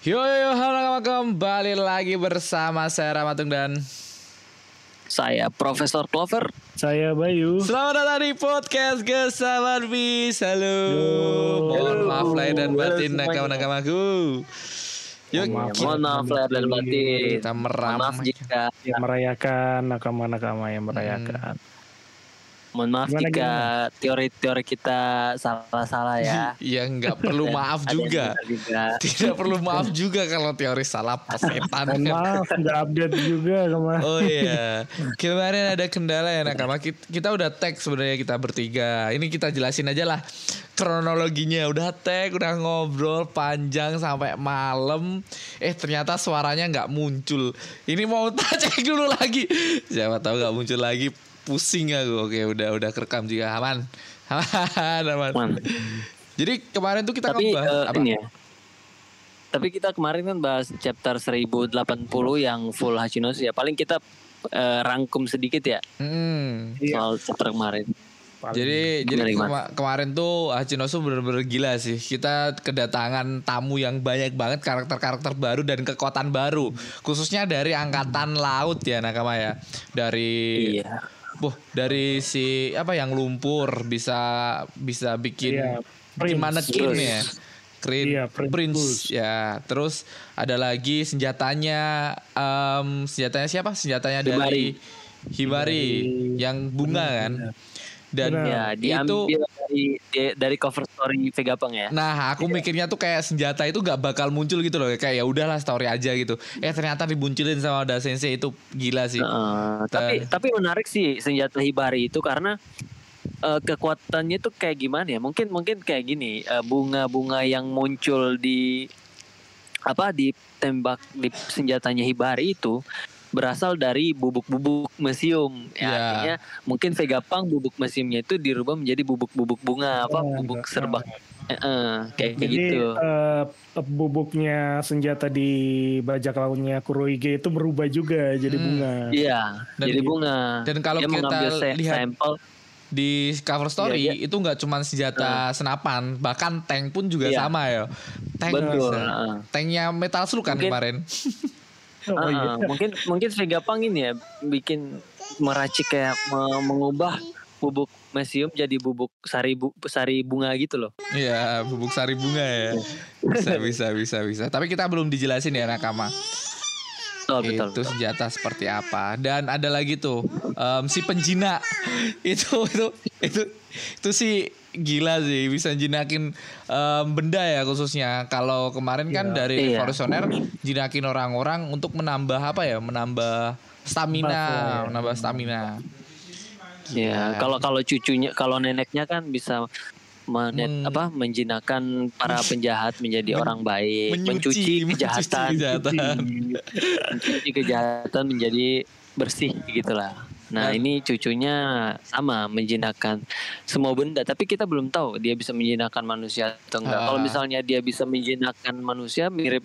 Yo yo yo halo kembali lagi bersama saya Ramatung dan Saya Profesor Clover. Saya Bayu. Selamat datang di podcast Gesawan Bis Halo Mohon maaf lahir dan batin nakama-nakamaku Yuk Mohon maaf lahir dan batin. kita Mohon meram maaf jika Yang merayakan nakama-nakama yang merayakan. Mohon maaf Gimana, jika teori-teori kita salah-salah ya. Ya nggak perlu maaf juga. Tidak perlu maaf juga kalau teori salah pasetan Mohon maaf nggak update juga kemarin. Oh iya, kemarin ada kendala ya nakama. Kita, kita udah tag sebenarnya kita bertiga. Ini kita jelasin aja lah kronologinya. Udah tag, udah ngobrol panjang sampai malam. Eh ternyata suaranya nggak muncul. Ini mau tak cek dulu lagi. Siapa tahu nggak muncul lagi. Pusing aku. Oke udah udah kerekam juga aman. Aman, aman. Man. Jadi kemarin tuh kita Tapi ngebahas eh, apa? ini ya. Tapi kita kemarin kan bahas chapter 1080 yang full Hachinosu ya. Paling kita eh, rangkum sedikit ya Hmm. soal chapter kemarin. Paling- Jadi jadi kema- kemarin tuh Hachinosu bener-bener gila sih. Kita kedatangan tamu yang banyak banget karakter-karakter baru dan kekuatan baru, khususnya dari angkatan laut ya Nakama ya. Dari Iya. Boh, dari si apa yang lumpur bisa bisa bikin Iya, bikin Prince. manekin Terus. ya. Keren, Iya, Prince Prince, ya. Terus ada lagi senjatanya em, senjatanya siapa? Senjatanya dari Hibari. Hibari yang bunga kan. Dan Benar. Ya, itu dari dari cover story Vegapunk ya. Nah, aku mikirnya tuh kayak senjata itu gak bakal muncul gitu loh. Kayak ya udahlah story aja gitu. Eh ternyata dimunculin sama Oda Sensei itu gila sih. Heeh, tapi tapi menarik sih senjata Hibari itu karena eh, kekuatannya tuh kayak gimana ya? Mungkin mungkin kayak gini eh, bunga-bunga yang muncul di apa di tembak di senjatanya Hibari itu berasal dari bubuk-bubuk mesium. Ya, Ya. Artinya mungkin Vegapunk bubuk mesiumnya itu dirubah menjadi bubuk-bubuk bunga apa Oh, bubuk enggak. serbak. Heeh, kayak kayak Jadi gitu. eh, bubuknya senjata di bajak lautnya Kuroige itu berubah juga jadi Hmm. bunga. Iya, Dan- jadi bunga. dan kalau Dia kita lihat sampel Di cover story Iya, itu nggak cuma senjata senapan, bahkan tank pun juga Iya. sama ya. Tank Betul, bisa. heeh. Tanknya Metal Slug kan Mungkin- kemarin. Oh, iya. Ah, mungkin mungkin Vegapunk ini ya bikin meracik kayak me- mengubah bubuk mesium jadi bubuk sari bu, sari bunga gitu loh. Iya, bubuk sari bunga ya. Bisa bisa bisa bisa. Tapi kita belum dijelasin ya nakama. Betul betul. itu senjata seperti apa dan ada lagi tuh em, si penjina itu itu itu itu sih gila sih bisa jinakin em, benda ya khususnya kalau kemarin kan dari Iya. revolusioner jinakin orang-orang untuk menambah apa ya menambah stamina Buff ya. menambah stamina Ya, kalau kalau cucunya kalau neneknya kan bisa menet, Men- apa menjinakkan para penjahat menjadi Men- orang baik, menyuci mencuci kejahatan, kejahatan. mencuci kejahatan menjadi bersih gitulah. Nah, Dan- ini cucunya sama menjinakkan semua benda, tapi kita belum tahu dia bisa menjinakkan manusia atau enggak. Ah. Kalau misalnya dia bisa menjinakkan manusia mirip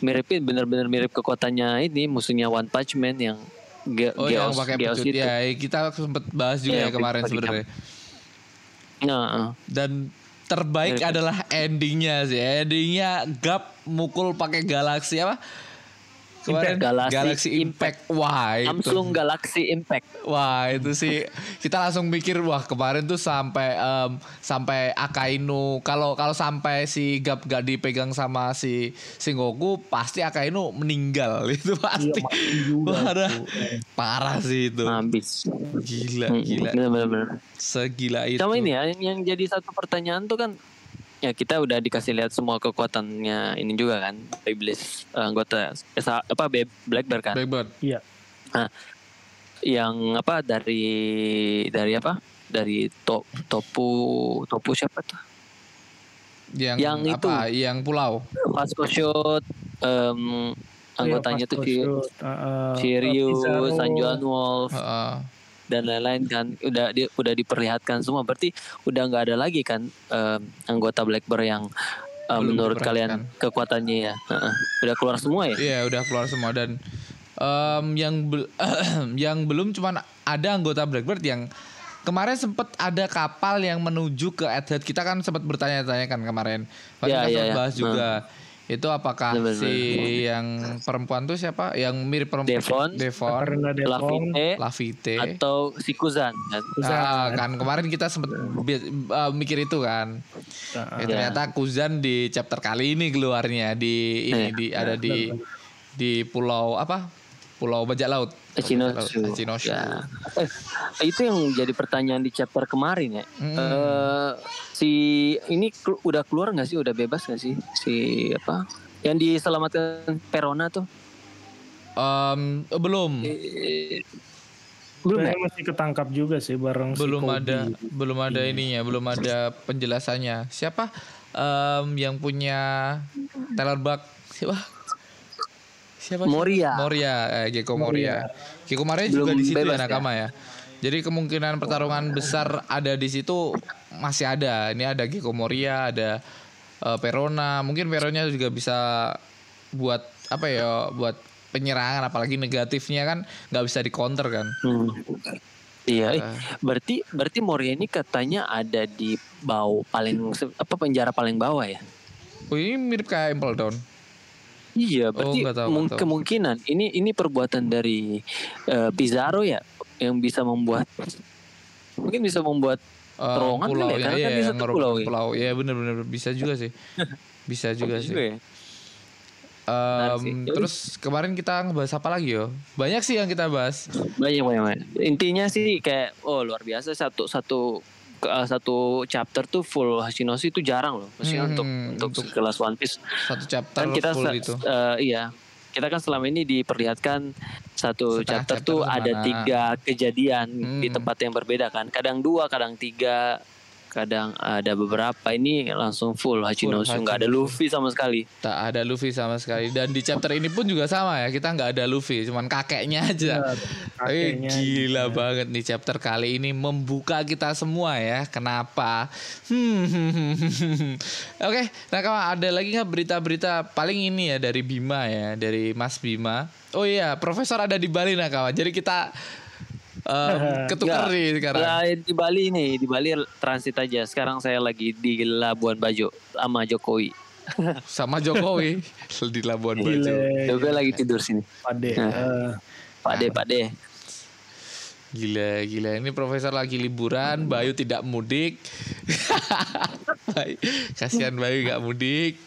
miripin benar-benar mirip kekuatannya ini musuhnya One Punch Man yang Ge- oh yang Geos, pakai Geos itu. ya kita sempet bahas juga ya Iya, kemarin sebenarnya Nah, dan terbaik Mirip. adalah endingnya sih endingnya gap mukul pakai galaksi apa kemarin Galaxy Galaxy Impact, wah itu. Samsung Galaxy Impact. wah itu sih. Kita langsung mikir wah kemarin tuh sampai em, sampai Akainu. Kalau kalau sampai si Gap gak dipegang sama si si Goku pasti Akainu meninggal. Itu pasti. Iya, parah parah sih itu. Habis. gila gila. Bener-bener. segila itu. Sama ini ya, yang jadi satu pertanyaan tuh kan ya kita udah dikasih lihat semua kekuatannya ini juga kan iblis eh, anggota eh, sa- apa Be- Black Bear kan? Blackbird. Iya. yang apa dari dari apa? Dari to, topu topu siapa tuh? Yang, Yang itu. apa yang pulau. Vasco Shot em, anggotanya Iya, tuh si Shoot, uh, uh, Sirius, Pizarro. Sanjuan Wolf. Heeh. Dan lain-lain kan udah di, udah diperlihatkan semua berarti udah nggak ada lagi kan em, anggota Black Bear yang Belum menurut kalian kekuatannya ya Heeh. udah keluar semua ya Iya udah keluar semua dan em, yang bel- yang belum cuman ada anggota Blackbird yang kemarin sempat ada kapal yang menuju ke Earthhead kita kan sempat bertanya-tanya kan kemarin. Iya, sempat iya. bahas juga. Itu apakah Bener, si yang perempuan tuh siapa? Yang mirip perempuan Devon, Devon, Devon. Lavite Lavite. atau si Kuzan kan? Kuzan. Ah, kan kemarin kita sempet bi- uh, mikir itu kan. Eh, Ya. ternyata Kuzan di chapter kali ini keluarnya di ini Iya. di ada di di pulau apa? Pulau Bajak Laut. Echinosu. Echinosu. Ya. Eh, itu yang jadi pertanyaan di chapter kemarin ya. Mm. Eh, si ini kelu- udah keluar nggak sih? Udah bebas nggak sih? Si apa? Yang diselamatkan Perona tuh? Eh, belum. Eh, belum ya? Masih ketangkap juga sih bareng si belum Kobe. ada belum ada ininya belum ada penjelasannya siapa em, yang punya Taylor Buck siapa siapa Moria. Moria eh, Gecko Moria Gecko Moria Belum juga di situ ya bebas ya? nakama ya jadi kemungkinan pertarungan besar ada di situ masih ada ini ada Gecko Moria ada eh, Perona mungkin Perona juga bisa buat apa ya buat penyerangan apalagi negatifnya kan nggak bisa di counter kan Hmm. Iya, Eh. berarti berarti Moria ini katanya ada di bawah paling apa penjara paling bawah ya? Oh ini mirip kayak Impel Down. Iya, berarti nggak tahu, mung- tahu. kemungkinan ini ini perbuatan dari eh, Pizarro ya yang bisa membuat mungkin bisa membuat Eh, Terowongan kali ya, pulaunya, karena iya, kan satu ngeruk- pulau ya. pulau. Iya bener-bener bisa juga sih. Bisa juga sih. juga ya. Em, Menarik sih. terus kemarin kita ngebahas apa lagi yo? Banyak sih yang kita bahas. Banyak banyak. banyak. Intinya sih kayak oh luar biasa satu satu eh, satu chapter tuh full Hashinoshi itu jarang loh. Maksudnya Hmm, untuk untuk untuk- kelas One Piece Satu chapter kan kita full itu. eh, iya kita kan selama ini diperlihatkan satu chapter, chapter tuh ada tiga kejadian di Hmm. tempat yang berbeda kan kadang dua kadang tiga kadang ada beberapa ini langsung full Hachinosu nggak ada. Luffy sama sekali Tak ada Luffy sama sekali. Dan di chapter ini pun juga sama ya. Kita nggak ada Luffy, cuman kakeknya aja. Iya, Eh, kakeknya gila banget nih chapter kali ini membuka kita semua ya. Kenapa? Hmm. Oke, nah kawan ada lagi nggak berita-berita paling ini ya dari Bima ya, dari Mas Bima. Oh iya, Profesor ada di Bali nah kawan. Jadi kita em, ketukar Nggak. nih sekarang. Nah, di Bali nih di Bali transit aja sekarang saya lagi di Labuan Bajo sama Jokowi Sama Jokowi di Labuan Bajo. Jokowi lagi tidur sini Pade. Nah. Eh, Pak De Pak De Gila, gila. Ini profesor lagi liburan, Bayu tidak mudik. Kasihan Bayu gak mudik.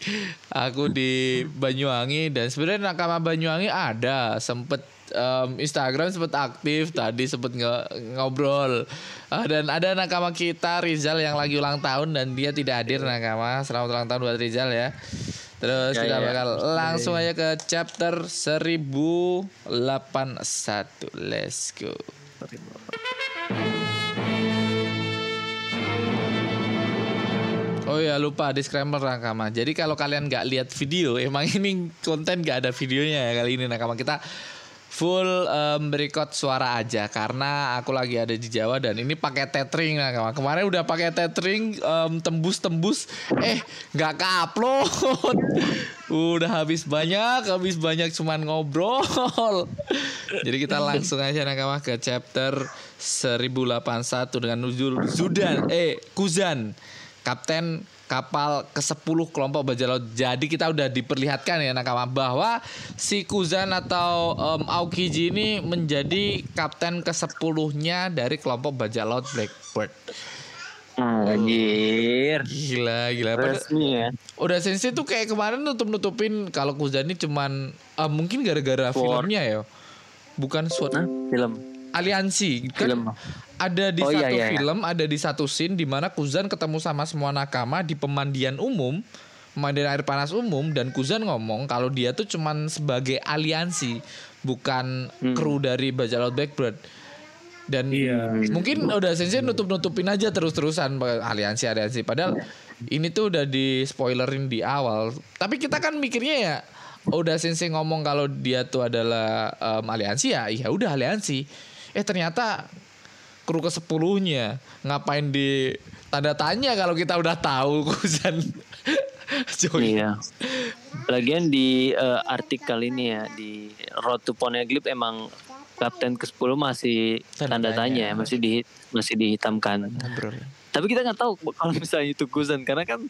Aku di Banyuwangi dan sebenarnya nakama Banyuwangi ada, sempet em, Instagram sempet aktif tadi sempet nge- ngobrol. Ah, dan ada nakama kita Rizal yang lagi ulang tahun dan dia tidak hadir nakama. Selamat ulang tahun buat Rizal ya. Terus Ya, kita ya. bakal langsung aja ke chapter 1081. Let's go. Oh ya lupa disclaimer nakama. Jadi kalau kalian nggak lihat video, emang ini konten nggak ada videonya ya kali ini nakama kita full em, record suara aja karena aku lagi ada di Jawa dan ini pakai tethering nakama. Kemarin udah pakai tethering em, tembus-tembus, eh nggak upload. udah habis banyak, habis banyak cuman ngobrol. Jadi kita langsung aja nakama ke chapter 1081 dengan Zudan eh Kuzan kapten kapal ke-10 kelompok bajak laut. Jadi kita udah diperlihatkan ya nakama bahwa si Kuzan atau em, Aokiji ini menjadi kapten ke-10-nya dari kelompok bajak laut Blackbird. Anjir Gila, gila. Resmi ya udah sensei tuh kayak kemarin nutup-nutupin kalau Kuzan ini cuman ah, mungkin gara-gara filmnya ya. Bukan. Nah, film aliansi kan Film. Ada di Oh, satu iya, iya, iya. film ada di satu scene di mana Kuzan ketemu sama semua nakama di pemandian umum pemandian air panas umum dan Kuzan ngomong kalau dia tuh cuman sebagai aliansi bukan Hmm. kru dari bajak laut Blackbird dan Iya. mungkin udah sensei nutup nutupin aja terus terusan aliansi aliansi padahal ini tuh udah di spoilerin di awal tapi kita kan mikirnya ya udah sensei ngomong kalau dia tuh adalah em, aliansi ya ya udah aliansi eh ternyata kru ke sepuluhnya ngapain di tanda tanya kalau kita udah tahu Kuzan Joy. Iya. Lagian di eh, artikel ini ya di Road to Poneglyph emang kapten ke-10 masih Tanda tanda, tanya. tanya, masih di masih dihitamkan. Tapi kita nggak tahu kalau misalnya itu Kuzan karena kan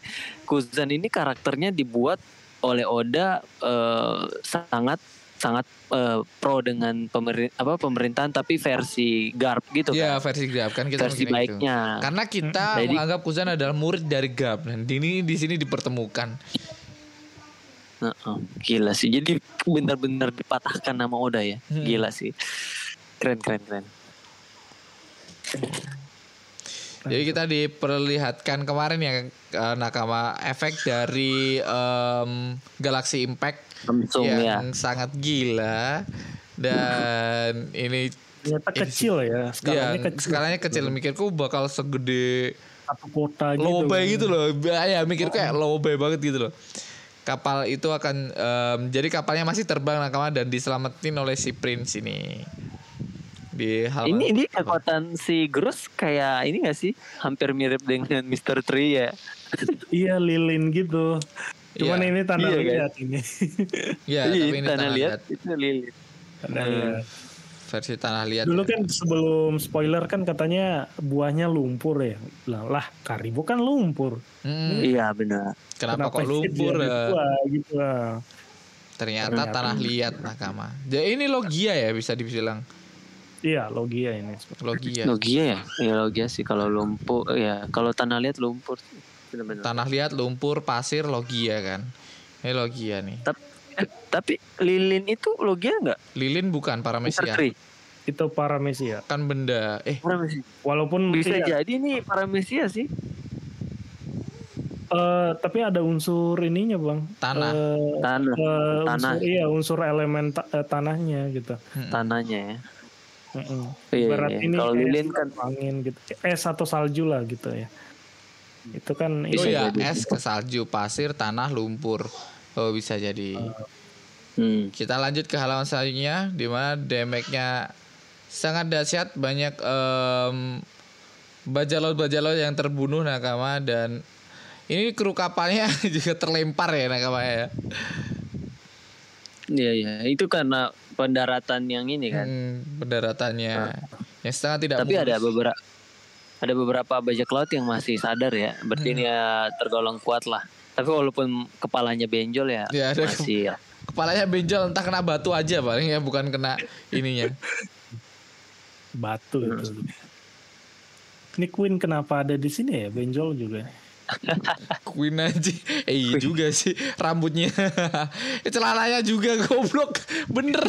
Kuzan ini karakternya dibuat oleh Oda eh, sangat sangat eh, pro dengan pemerin, apa pemerintahan tapi versi Garp gitu Iya kan. versi Gap kan kita Versi gitu. baiknya. Karena kita Jadi- menganggap Kuzan adalah murid dari Gap dan ini di sini dipertemukan. Heeh, gila sih. Jadi benar-benar dipatahkan nama Oda ya. Hmm. Gila sih. Keren keren keren. Jadi kita diperlihatkan kemarin ya eh, Nakama efek dari em, Galaxy Impact Langsung ya. yang sangat gila dan ini Ternyata kecil ya, ya skalanya kecil. skalanya kecil mikirku bakal segede Satu kota gitu. lobe kan. gitu loh ya mikir kayak lobe banget gitu loh kapal itu akan em, jadi kapalnya masih terbang nakama dan diselamatin oleh si Prince ini di halaman Ini ini kekuatan si Grus kayak ini gak sih? Hampir mirip dengan Mr. Tree ya. Iya lilin gitu. Cuman Iya. ini tanah Iya, kan? liat ini. ya Iya, tapi ini tanah liat liat itu lilin. Tanah Hmm. liat. versi tanah liat Dulu ya. kan sebelum spoiler kan katanya buahnya lumpur ya. Lah, lah Karibo kan lumpur. Mm, Iya benar. kenapa, kok sih lumpur ya? buah gitu lah. ternyata, Ternyata. tanah liat nakama jadi ini logia ya bisa dibilang Iya logia ini. logia Logia ya? Iya logia sih kalau lumpur ya kalau tanah liat lumpur. Benar-benar. tanah liat lumpur pasir logia kan ini logia nih Tapi, eh, tapi lilin itu logia nggak? lilin bukan paramesia. Itu paramesia. kan benda eh Paramesia. Walaupun Bisa iya, jadi nih paramesia sih. eh, tapi ada unsur ininya bang. tanah Eh, Tanah, eh, Tanah. unsur iya unsur elemen ta- eh, tanahnya gitu. Tanahnya ya. Mm-mm. Iya, Ibarat iya. ini Kalau lilin kan angin gitu. Es atau salju lah gitu ya. Itu kan Oh Bisa ya, jadi. es ke salju, pasir, tanah, lumpur. Oh bisa jadi. hmm. Kita lanjut ke halaman selanjutnya, di mana damage-nya sangat dahsyat, banyak em, bajalot-bajalot yang terbunuh nakama dan ini kru kapalnya juga terlempar ya nakama ya. Iya iya, itu karena pendaratan yang ini kan. Hmm, pendaratannya yang setengah tidak Tapi ada beberapa ada beberapa bajak laut yang masih sadar ya. Berarti Hmm. ini ya tergolong kuat lah. Tapi walaupun kepalanya benjol ya, Ya, ada masih ya. kepalanya benjol entah kena batu aja paling ya bukan kena ininya. batu itu. Ini Queen kenapa ada di sini ya? Benjol juga. Queen aja Eh iya juga sih Rambutnya Eh, Celananya juga goblok Bener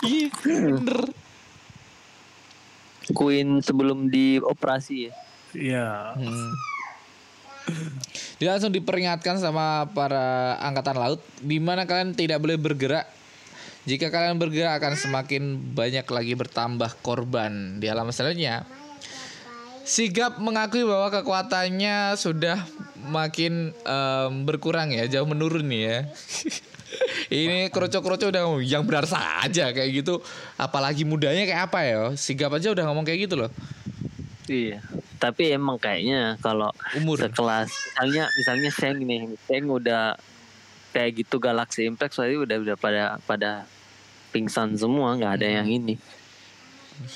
Iya bener Queen sebelum dioperasi ya. Iya. hmm. Dia langsung diperingatkan sama para angkatan laut di mana kalian tidak boleh bergerak jika kalian bergerak akan semakin banyak lagi bertambah korban di halaman selanjutnya Sigap mengakui bahwa kekuatannya sudah makin em, berkurang ya, jauh menurun nih ya. Ini kroco-kroco udah ngomong yang benar saja kayak gitu. Apalagi mudanya kayak apa ya? Sigap aja udah ngomong kayak gitu loh. Iya. Tapi emang kayaknya kalau Umur. sekelas misalnya misalnya Seng nih, Seng udah kayak gitu Galaxy Impact soalnya udah udah pada pada pingsan semua, nggak ada yang ini.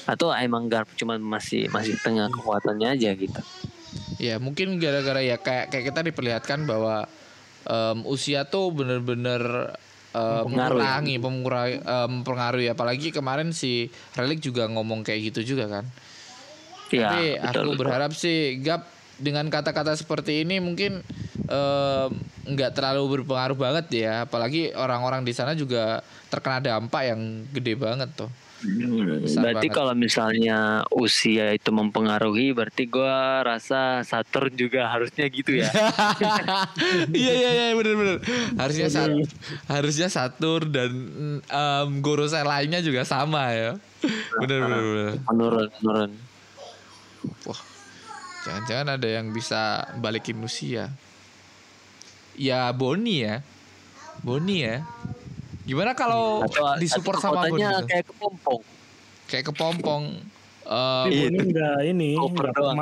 Atau emang Garp cuman masih masih tengah kekuatannya aja gitu. Ya mungkin gara-gara ya kayak kayak kita diperlihatkan bahwa em, usia tuh bener-bener Mempengaruhi. mengurangi, mempengaruhi, em, mempengaruhi. Apalagi kemarin si Relik juga ngomong kayak gitu juga kan. Iya, Tapi betul, aku betul. berharap sih Gap dengan kata-kata seperti ini mungkin nggak terlalu berpengaruh banget ya. Apalagi orang-orang di sana juga terkena dampak yang gede banget tuh. Hmm, Besar berarti banget. kalau misalnya usia itu mempengaruhi, berarti gua rasa Saturn juga harusnya gitu ya. Iya iya iya bener-bener harusnya sat harusnya Satur dan em, Gorosei lainnya juga sama ya. Bener. menurun, menurun. Wah, jangan-jangan ada yang bisa balikin usia. Ya Boni ya, Boni ya. Gimana kalau Atau disupport atau sama tuh? kayak kepompong. Kayak kepompong. Em, Tapi Iya. ini enggak ini, Cover enggak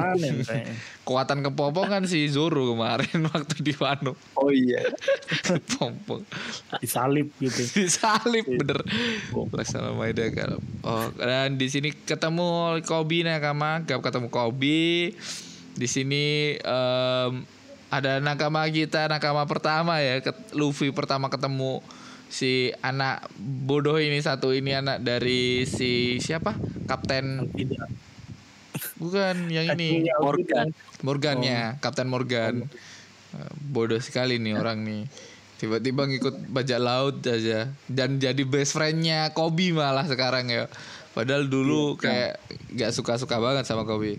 kayaknya. kekuatan kepompong kan si Zoro kemarin waktu di Wano. Oh iya. Kepompong. Disalib gitu. disalip bener Laksana Maeda kan oh dan di sini ketemu Kobe Nakama Gap ketemu Kobe di sini em, ada nakama kita, nakama pertama ya, Luffy pertama ketemu si anak bodoh ini satu ini anak dari si siapa? Kapten bukan yang ini Morgan. Morgan ya, Kapten Morgan. Eh, Bodoh sekali nih orang nih. Tiba-tiba ngikut bajak laut aja dan jadi best friendnya Kobe malah sekarang ya. Padahal dulu kayak gak suka-suka banget sama Kobe.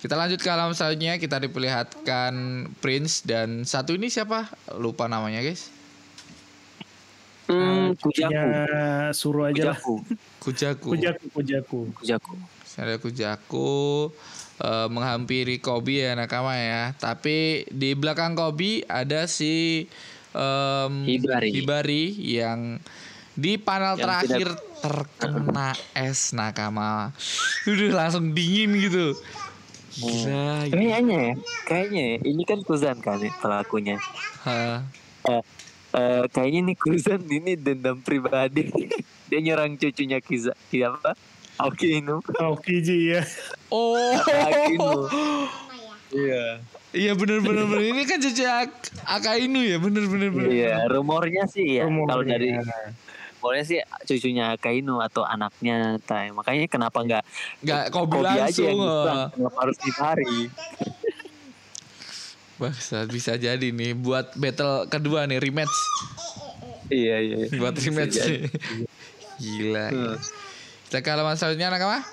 Kita lanjut ke alam selanjutnya kita diperlihatkan Prince dan satu ini siapa? Lupa namanya guys. Hmm, Kujaku. Ya suruh aja lah. Kujaku. Kujaku. Kujaku, kujaku. Kujaku. Ada Kujaku eh, menghampiri Kobe ya nakama ya. Tapi di belakang Kobe ada si em, Hibari. Hibari yang di panel Yang terakhir terkena es nakama. Udah langsung dingin gitu. Gila. gila. Kayaknya ya, kayaknya ya, ini kan Kuzan kan ya, pelakunya. Ha. Eh, eh, kayaknya nih Kuzan ini dendam pribadi. Dia nyerang cucunya Kiza, siapa? Aokino. Oke Ji ya. Oh. Aokino. Iya. Iya bener bener bener ini kan cucu Ak- Akainu ya bener bener bener. Iya, rumornya sih ya. Kalau dari rumornya sih cucunya Akainu atau anaknya tay. Makanya kenapa nggak Gak Kobe, Kobe aja langsung. yang? Kenapa harus Hibari? Bangsat bisa jadi nih buat battle kedua nih rematch. Iya iya. buat rematch nih. Gila. Hmm. Kita ke halaman selanjutnya nakama.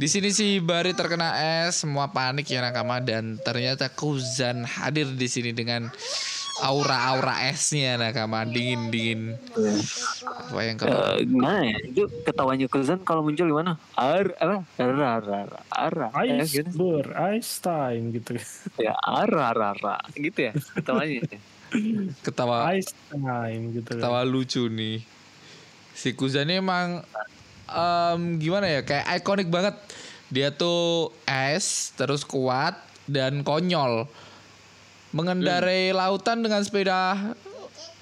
Di sini si Bari terkena es, semua panik ya nakama dan ternyata Kuzan hadir di sini dengan aura-aura esnya nakama dingin-dingin. Apa yang kalau Eh, gimana ya? Itu ketawanya Kuzan kalau muncul gimana? Ar apa? Ara ara ara ara. Eh, Ice gitu. ber, ice time gitu. Ya ara ara ara gitu ya ketawanya. ketawa Ice time gitu. ketawa lucu nih. Si Kuzan ini emang em, gimana ya kayak ikonik banget. Dia tuh es terus kuat dan konyol. Mengendarai lautan dengan sepeda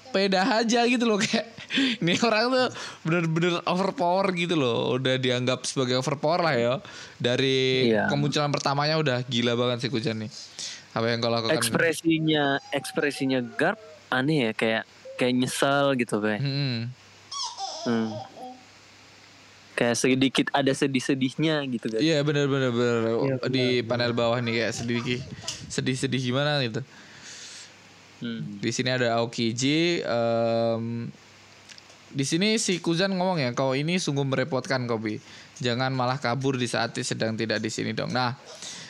sepeda aja gitu loh kayak ini orang tuh bener-bener overpower gitu loh udah dianggap sebagai overpower lah ya dari Iya. kemunculan pertamanya udah gila banget sih Kujan nih apa yang kau lakukan Ekspresinya ekspresinya Garp aneh ya kayak kayak nyesel gitu kayak. Hmm. Hmm. Kayak sedikit ada sedih-sedihnya gitu kan. Iya bener bener bener Iya, di panel bawah nih kayak sedih sedih sedih gimana gitu. Hmm. Di sini ada Aokiji. em, di sini si Kuzan ngomong ya, kau ini sungguh merepotkan Kobi. Jangan malah kabur di saat sedang tidak di sini dong. Nah,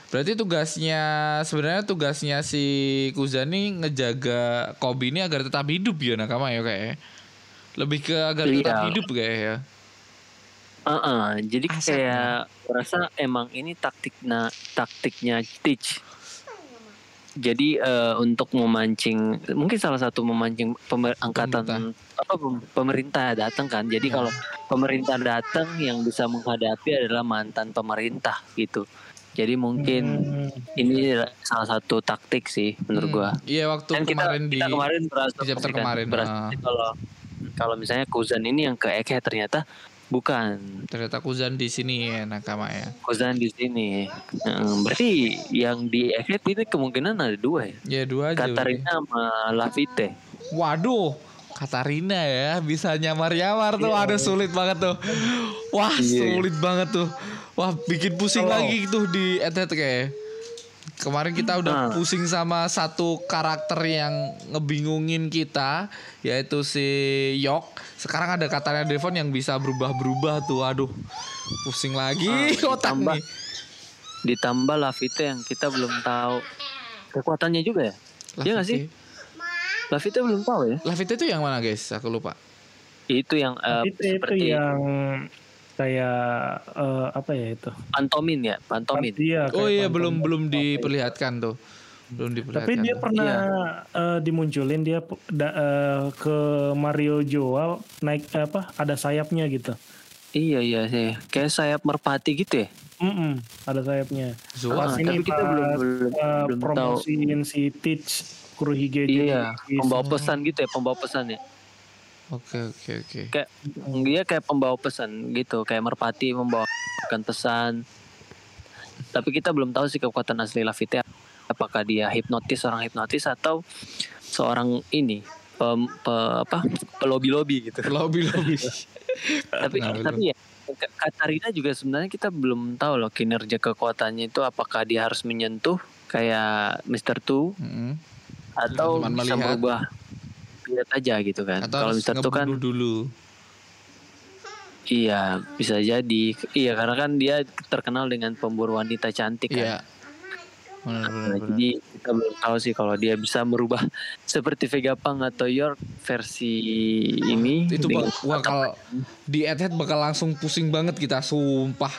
berarti tugasnya sebenarnya tugasnya si Kuzan nih ngejaga Kobi ini agar tetap hidup ya nakama ya kayak. Lebih ke agar tetap Iya. hidup kayak ya. Uh-uh, jadi Asap kayak rasa emang ini taktiknya taktiknya Teach. Jadi eh, untuk memancing mungkin salah satu memancing pemer- angkatan apa pem- pemerintah datang kan. Jadi kalau pemerintah datang yang bisa menghadapi adalah mantan pemerintah gitu. Jadi mungkin Hmm, ini salah satu taktik sih menurut Hmm, gua. Iya waktu Dan kita, kemarin di kita kemarin berasa di chapter kemarin, ah. kalau kalau misalnya Kuzan ini yang ke Eke ternyata bukan ternyata Kuzan di sini ya nakama ya. Kuzan di sini. Heeh, berarti yang di Eke ini kemungkinan ada dua ya. Ya dua aja. udah. Katarina sama Lafite. Waduh, Katarina ya bisa nyamar-nyamar tuh. Aduh sulit banget tuh. Wah, Iya. sulit banget tuh. Wah, bikin pusing Kalau- lagi tuh di etet kayak. Kemarin kita udah Ah. pusing sama satu karakter yang ngebingungin kita yaitu si Yok. Sekarang ada Katarina Devon yang bisa berubah-berubah tuh. Aduh. Pusing lagi Ah, otak ditambah- nih. Ditambah Lafite yang kita belum tahu kekuatannya juga ya. Iya nggak sih? Lafite belum tahu ya. Lafite itu yang mana guys? Aku lupa. Itu yang eh, itu, itu seperti yang kayak eh, apa ya itu? pantomin ya, pantomin. Iya, Oh iya belum belum diperlihatkan tuh. Belum diperlihatkan. Tapi dia pernah Iya. eh, dimunculin dia da- eh, ke Mario Joa naik apa? Ada sayapnya gitu. Iya iya sih. Kayak sayap merpati gitu ya. Mm-mm, ada sayapnya. Zoa. Pas Ah, ini tapi kita pas, belum belum, eh, belum tahu. promosiin si Teach Kurohige Iya, pembawa pesan gitu ya, pembawa pesan ya. Oke oke oke. Kayak dia kayak pembawa pesan gitu, kayak merpati membawakan pesan. Tapi kita belum tahu sih kekuatan asli Lafite apa apakah dia hipnotis orang hipnotis atau seorang ini pem, pe- apa pelobi lobi gitu Lobby lobby. tapi Nah, tapi ya Ka- Katarina juga sebenarnya kita belum tahu loh kinerja kekuatannya itu apakah dia harus menyentuh kayak Mr. Two Mm-mm. atau Cuman bisa melihat. merubah lihat aja gitu kan kalau Mr. Two kan dulu. iya bisa jadi iya karena kan dia terkenal dengan pemburu wanita cantik Iya. kan Benar, benar, Nah, benar. jadi kita belum tahu sih kalau dia bisa merubah seperti Vegapunk atau York versi ini itu dengan bak- wah kalau di head bakal langsung pusing banget kita sumpah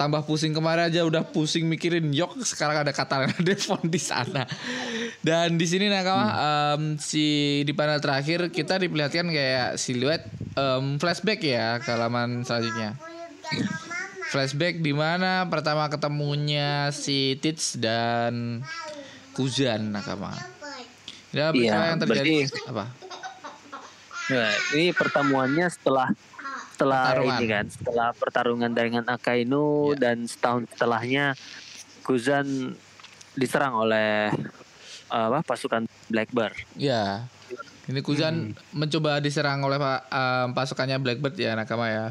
tambah pusing kemarin aja udah pusing mikirin yok sekarang ada kata Devon di sana. Dan di sini nakama em, si di panel terakhir kita diperlihatkan kayak siluet em, flashback ya ke halaman selanjutnya. Flashback di mana pertama ketemunya si Tits dan Kuzan nakama ya Iya, yang terjadi? berarti- apa? Nah, ini pertemuannya setelah setelah Pertarungan. ini kan, setelah pertarungan dengan Akainu Iya. dan setahun setelahnya Kuzan diserang oleh apa pasukan Blackbird. Ya. Ini Kuzan mencoba diserang oleh em, pasukannya Blackbird ya nakama ya.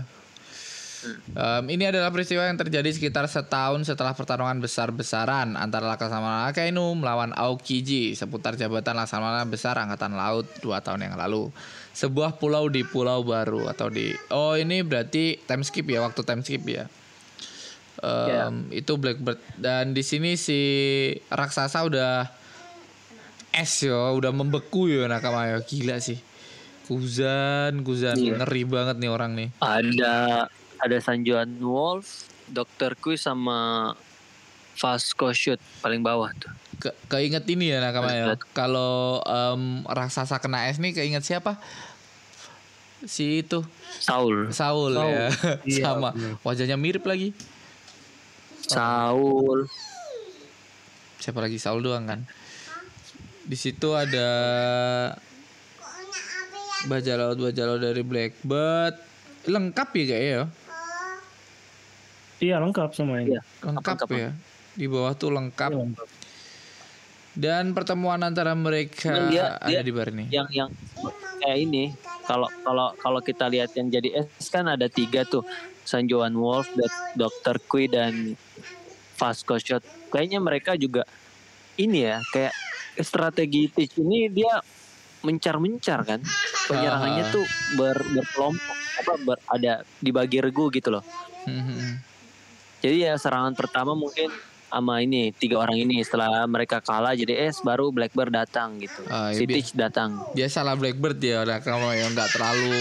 Em, ini adalah peristiwa yang terjadi sekitar setahun setelah pertarungan besar-besaran antara Laksamana Akainu melawan Aokiji seputar jabatan Laksamana Besar Angkatan Laut dua tahun yang lalu. Sebuah pulau di Pulau Baru atau di Oh ini berarti time skip ya waktu time skip ya. Em, Itu Blackbird dan di sini si raksasa udah es yo udah membeku yo nakama yo gila sih Kuzan Kuzan Iya. ngeri banget nih orang nih Ada ada Sanjuan Wolf, Dr. Kui sama Vasco Shoot paling bawah tuh. Ke, keinget ini ya nakama ya Blackbird. kalau em, raksasa kena es nih keinget siapa si itu. Saul, Saul, Saul. ya Iya, sama. Bener. wajahnya mirip lagi. Saul. siapa lagi? Saul doang kan? Di situ ada baja laut baja laut dari Blackbird lengkap ya kayaknya ya? Iya lengkap semuanya. Iya. lengkap Lengkap, ya. di bawah tuh lengkap. Iya, lengkap. dan pertemuan antara mereka dia- ada dia- di bar ini. yang yang kayak ini kalau kalau kalau kita lihat yang jadi S kan ada tiga tuh Sanjuan Wolf, Dr. Kui dan Vasco Shot. Kayaknya mereka juga ini ya kayak strategi Teach ini dia mencar-mencar kan penyerangannya Ah. tuh ber, berkelompok apa ber, ada dibagi regu gitu loh. Hmm, Jadi ya serangan pertama mungkin sama ini tiga orang ini setelah mereka kalah jadi es baru Blackbird datang gitu. Ah, si iya, bi- Teach datang. dia salah Blackbird ya udah kalau yang nggak terlalu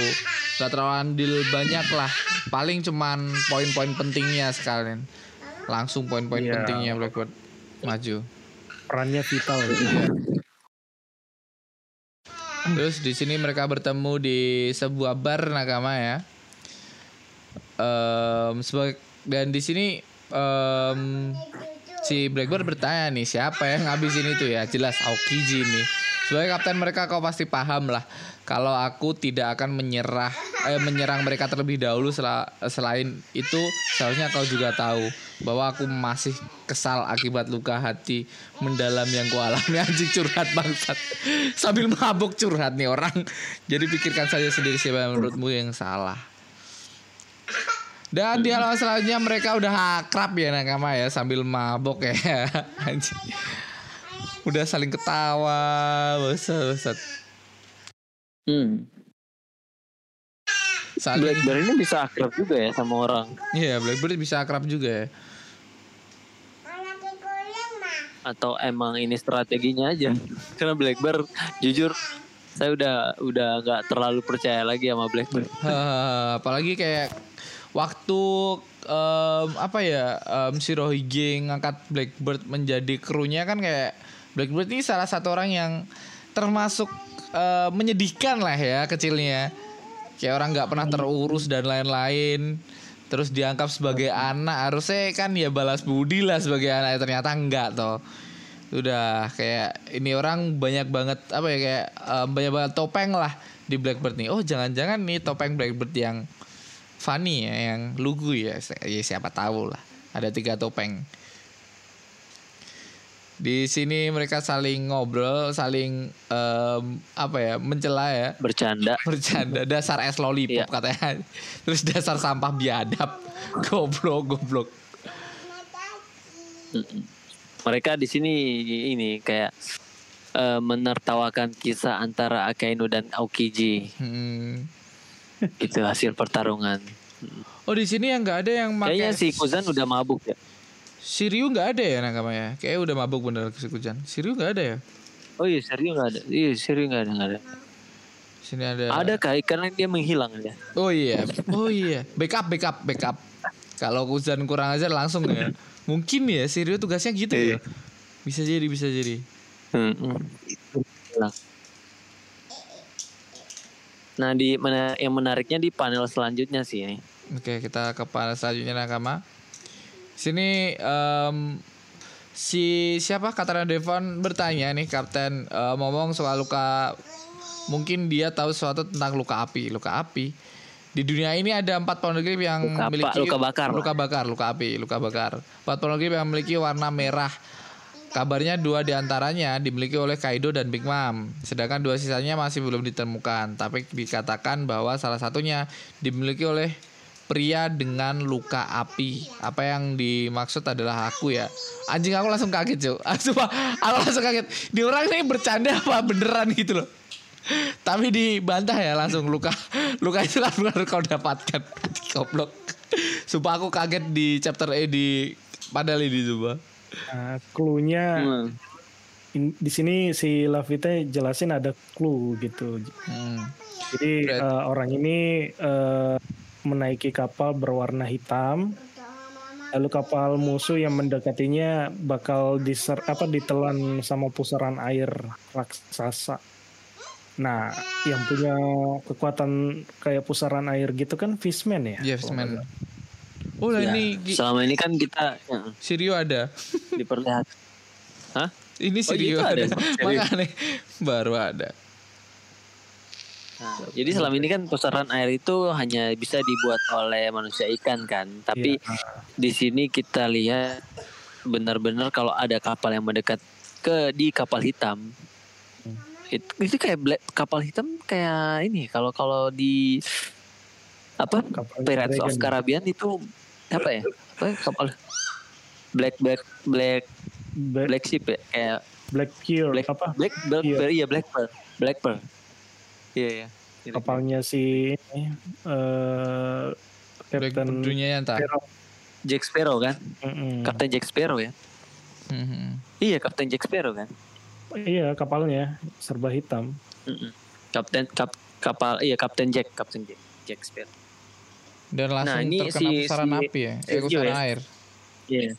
nggak terlalu andil banyak lah paling cuman poin-poin pentingnya sekalian langsung poin-poin Iya. pentingnya Blackbird maju Perannya vital. Terus di sini mereka bertemu di sebuah bar nakama ya. Em, sebagai dan di sini em, si Blackbird bertanya nih siapa yang ngabisin itu ya? Jelas Aokiji nih. Sebagai kapten mereka kau pasti paham lah kalau aku tidak akan menyerah eh, menyerang mereka terlebih dahulu sela- selain itu seharusnya kau juga tahu bahwa aku masih kesal akibat luka hati mendalam yang kualami anjing curhat bangsat. Sambil mabuk curhat nih orang. Jadi pikirkan saja sendiri siapa yang menurutmu yang salah dan di halaman selanjutnya mereka udah akrab ya nakama ya sambil mabok ya. Udah saling ketawa besar Hmm. saling Blackbird ini bisa akrab juga ya sama orang. Iya Blackbird bisa akrab juga ya. Atau emang ini strateginya aja? Karena Blackbird jujur saya udah udah nggak terlalu percaya lagi sama Blackbird apalagi kayak waktu em, apa ya em, si Rohige ngangkat Blackbird menjadi krunya kan kayak Blackbird ini salah satu orang yang termasuk eh, menyedihkan lah ya kecilnya. Kayak orang nggak pernah terurus dan lain-lain. Terus dianggap sebagai anak harusnya kan ya balas budi lah sebagai anak. Ternyata enggak toh. Udah kayak ini orang banyak banget apa ya kayak eh, banyak banget topeng lah di Blackbird nih. Oh jangan-jangan nih topeng Blackbird yang funny ya yang lugu ya, ya siapa tahu lah ada tiga topeng Di sini mereka saling ngobrol, saling em, apa ya, mencela ya. Bercanda. Bercanda dasar es lollipop Iya. katanya. Terus dasar sampah biadab. Goblok, goblok. Mereka di sini ini kayak eh, menertawakan kisah antara Akainu dan Aokiji Hmm. gitu hasil pertarungan. Oh di sini yang nggak ada yang Kayaknya pakai si Kuzan udah mabuk ya. Shiryu nggak ada ya nakamanya? Kayaknya udah mabuk bener si Kujan. Shiryu nggak ada ya? Oh iya serius nggak ada. Iya serius nggak ada nggak ada. Sini ada. Ada kali karena dia menghilang ya. Oh iya, oh iya. Backup, backup, backup. Kalau Kuzan kurang ajar langsung ya. Mungkin ya Shiryu tugasnya gitu ya. Iya. Bisa jadi, bisa jadi. Mm-mm. Hilang. Nah di mana yang menariknya di panel selanjutnya sih ini. Oke, kita ke panel selanjutnya nakama. Sini em, si siapa Katana Devon bertanya nih Kapten eh, ngomong soal luka mungkin dia tahu sesuatu tentang luka api. Luka api di dunia ini ada empat poneglyph yang Luka apa? memiliki Luka bakar. luka bakar, luka api, luka bakar. Empat poneglyph yang memiliki warna merah. Kabarnya dua di antaranya dimiliki oleh Kaido dan Big Mom, sedangkan dua sisanya masih belum ditemukan. Tapi dikatakan bahwa salah satunya dimiliki oleh pria dengan luka api. Apa yang dimaksud adalah aku ya. Anjing aku langsung kaget cuy. Sumpah, aku langsung kaget. Di orang ini bercanda apa beneran gitu loh. Tapi dibantah ya langsung luka luka itu benar kau dapatkan. Goblok. Sumpah aku kaget di chapter E di padahal ini coba. Nah, clue-nya Hmm. in- di sini si Lafite jelasin ada clue gitu. Hmm. Jadi eh, orang ini eh, menaiki kapal berwarna hitam. Lalu kapal musuh yang mendekatinya bakal diser apa ditelan sama pusaran air raksasa. Nah, yang punya kekuatan kayak pusaran air gitu kan Fishman ya? Yes man. Oh lah Ya, ini Selama ini kan kita ya, Sirio ada. diperlihat. Hah? Ini Oh, Sirio itu ada, ada. Sirio. Makanya baru ada. Nah, jadi selama ini kan pusaran air itu hanya bisa dibuat oleh manusia ikan kan. Tapi di sini kita lihat benar-benar kalau ada kapal yang mendekat ke di kapal hitam. Itu, itu kayak black, kapal hitam kayak ini kalau kalau di apa Kapal Pirates of. Caribbean itu apa ya? Apa ya, kapal black black black Black, black ship ya kayak Black Pearl black apa? black black Iya. pearl iya black pearl black pearl iya iya Kapalnya si eh Black Captain dunia nyata. Sparrow. Jack Sparrow kan Mm-mm. Kapten Jack Sparrow ya Mhm. iya Kapten Jack Sparrow kan Iya kapalnya serba hitam. Mm-mm. Kapten kap, kapal iya Kapten Jack Kapten Jack Jack Sparrow Dan langsung Nah, ini terkena si- pusaran si- api ya. Eh, pusaran ya? air. Iya.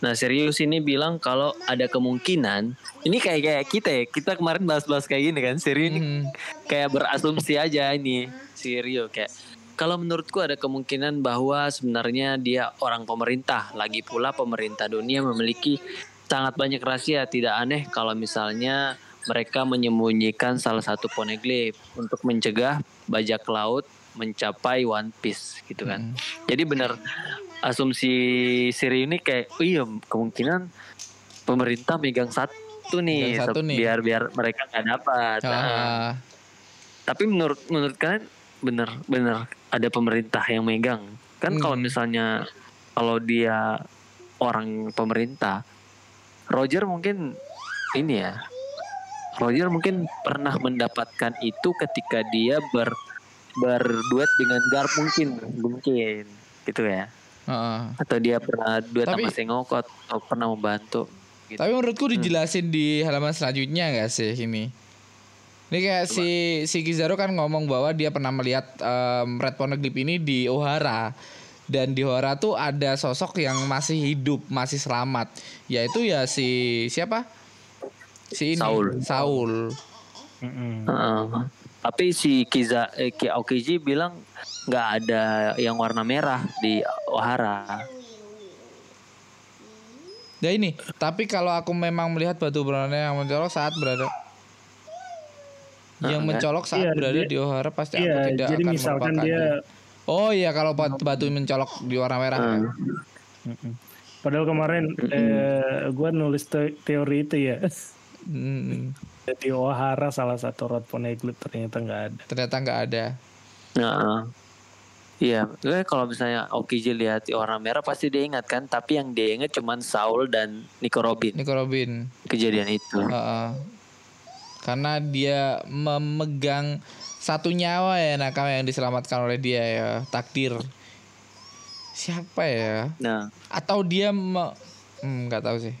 Nah serius ini bilang kalau ada kemungkinan ini kayak kayak kita ya kita kemarin bahas-bahas kayak gini kan serius ini Mhm. kayak berasumsi aja ini si Rio kayak kalau menurutku ada kemungkinan bahwa sebenarnya dia orang pemerintah lagi pula pemerintah dunia memiliki sangat banyak rahasia tidak aneh kalau misalnya mereka menyembunyikan salah satu poneglyph untuk mencegah bajak laut mencapai One Piece gitu kan Mhm. jadi benar asumsi Siri ini kayak oh iya kemungkinan pemerintah megang satu nih, Megang satu nih. biar biar mereka nggak dapat. Nah, Ah, tapi menurut menurut kalian bener bener ada pemerintah yang megang kan Hmm. kalau misalnya kalau dia orang pemerintah Roger mungkin ini ya Roger mungkin pernah mendapatkan itu ketika dia ber berduet dengan Garp mungkin mungkin gitu ya heeh. atau dia pernah duet Tapi- sama Sengokot atau pernah membantu gitu. Tapi menurutku Hmm. dijelasin di halaman selanjutnya gak sih ini? Ini kayak si si Kizaru kan ngomong bahwa dia pernah melihat em, Red Poneglyph ini di Ohara dan di Ohara tuh ada sosok yang masih hidup, masih selamat, yaitu ya si siapa? Si ini Saul. Saul. Mm-mm. Heeh. Tapi si Kiza eh, Ki Aokiji bilang nggak ada yang warna merah di Ohara. Ya ini, tapi kalau aku memang melihat batu berwarna yang mencolok saat berada yang Ah, mencolok saat Iya, berada dia- di Ohara pasti aku Iya, tidak jadi akan misalkan dia Oh iya kalau batu, mencolok di warna merah. kan? Hmm. Mm-mm. Padahal kemarin eh, gue nulis te- teori itu ya. Hmm, Jadi O'Hara salah satu rod poneglyph ternyata nggak ada. ternyata nggak ada. Nah, iya, gue kalau misalnya Okiji lihat warna merah pasti dia ingat kan, tapi yang dia ingat cuman Saul dan Nico Robin Nico Robin. kejadian itu. Heeh. Karena dia memegang satu nyawa ya nakama yang diselamatkan oleh dia ya takdir. Siapa ya? Nah, Atau dia me- hmm, nggak tahu sih.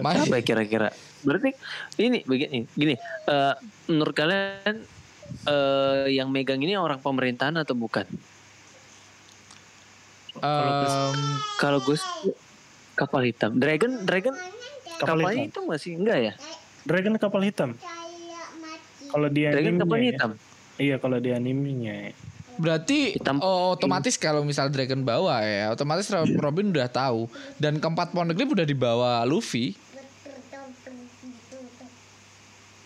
Mas, apa ya kira-kira? Berarti ini begini, gini, eh, menurut kalian eh, yang megang ini orang pemerintahan atau bukan? em, Kalau gue sih kapal hitam, Dragon, Dragon Kapal kapalnya hitam. itu masih enggak ya? Dragon kapal hitam. Kalau dia Dragon kapal hitam. Iya kalau di animenya. berarti Hitam. oh, otomatis kalau misal Dragon bawa ya, otomatis Ro- Robin udah tahu dan keempat Poneglyph udah dibawa Luffy.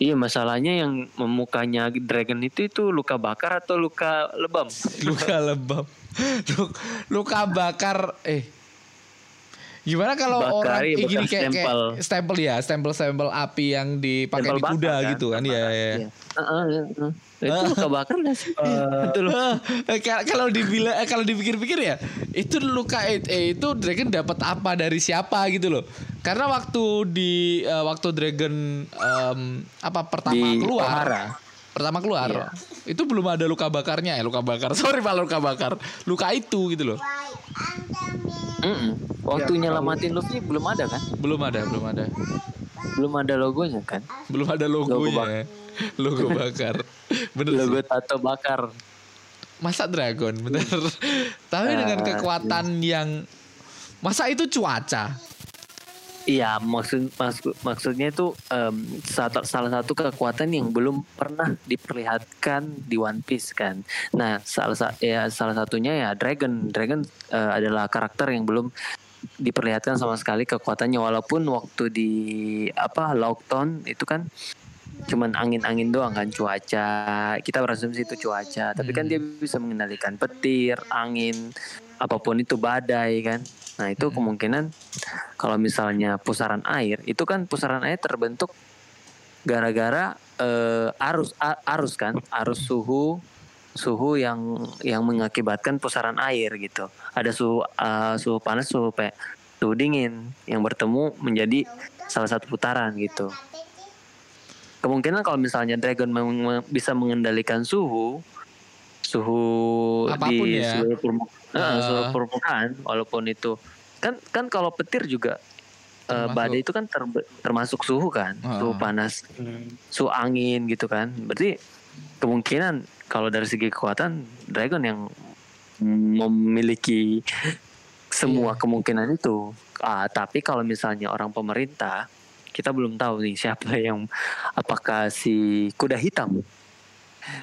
Iya masalahnya yang memukanya Dragon itu itu luka bakar atau luka lebam? luka lebam Luk- luka bakar eh gimana kalau Bakar, orang eh, gini kayak, kayak stempel. stempel ya stempel stempel api yang dipakai Stempel di kuda bakar, gitu kan ya ya Iya. Heeh, heeh. Itu luka bakar nggak sih? itu loh. Eh, kal- kalau dibilang eh, kalau dipikir-pikir ya itu luka eh, eh, itu Dragon dapat apa dari siapa gitu loh karena waktu di eh, waktu Dragon em, apa pertama Di keluar pertama keluar Iya. itu belum ada luka bakarnya ya luka bakar sorry pak luka bakar luka itu gitu loh Mm-mm. Waktu nyelamatin Luffy belum ada kan? belum ada belum ada Belum ada logonya kan? belum ada logonya logo bakar bener sih. Logo tato bakar. masa dragon bener tapi dengan Ah, kekuatan yang masa itu cuaca Iya, maksud maksud maksudnya itu em, satu- salah satu kekuatan yang belum pernah diperlihatkan di One Piece kan. Nah, salah sa- ya salah satunya ya Dragon. Dragon eh, adalah karakter yang belum diperlihatkan sama sekali kekuatannya walaupun waktu di apa Lockton itu kan cuman angin-angin doang kan cuaca kita berasumsi itu cuaca tapi kan dia bisa mengendalikan petir angin apa pun itu badai kan. Nah itu kemungkinan kalau misalnya pusaran air itu kan pusaran air terbentuk gara-gara eh, arus arus kan arus suhu suhu yang yang mengakibatkan pusaran air gitu ada suhu eh, suhu panas suhu pe suhu dingin yang bertemu menjadi salah satu putaran gitu kemungkinan kalau misalnya dragon meng- bisa mengendalikan suhu suhu Apa pun di ya. seluruh, permu- eh, Ah. seluruh permukaan walaupun itu kan kan kalau petir juga eh, Termasuk. badai itu kan terbe- termasuk suhu kan Ah. suhu panas Hmm. suhu angin gitu kan berarti kemungkinan kalau dari segi kekuatan dragon yang memiliki semua Iya. kemungkinan itu. Ah tapi kalau misalnya orang pemerintah kita belum tahu nih siapa yang apakah si kuda hitam?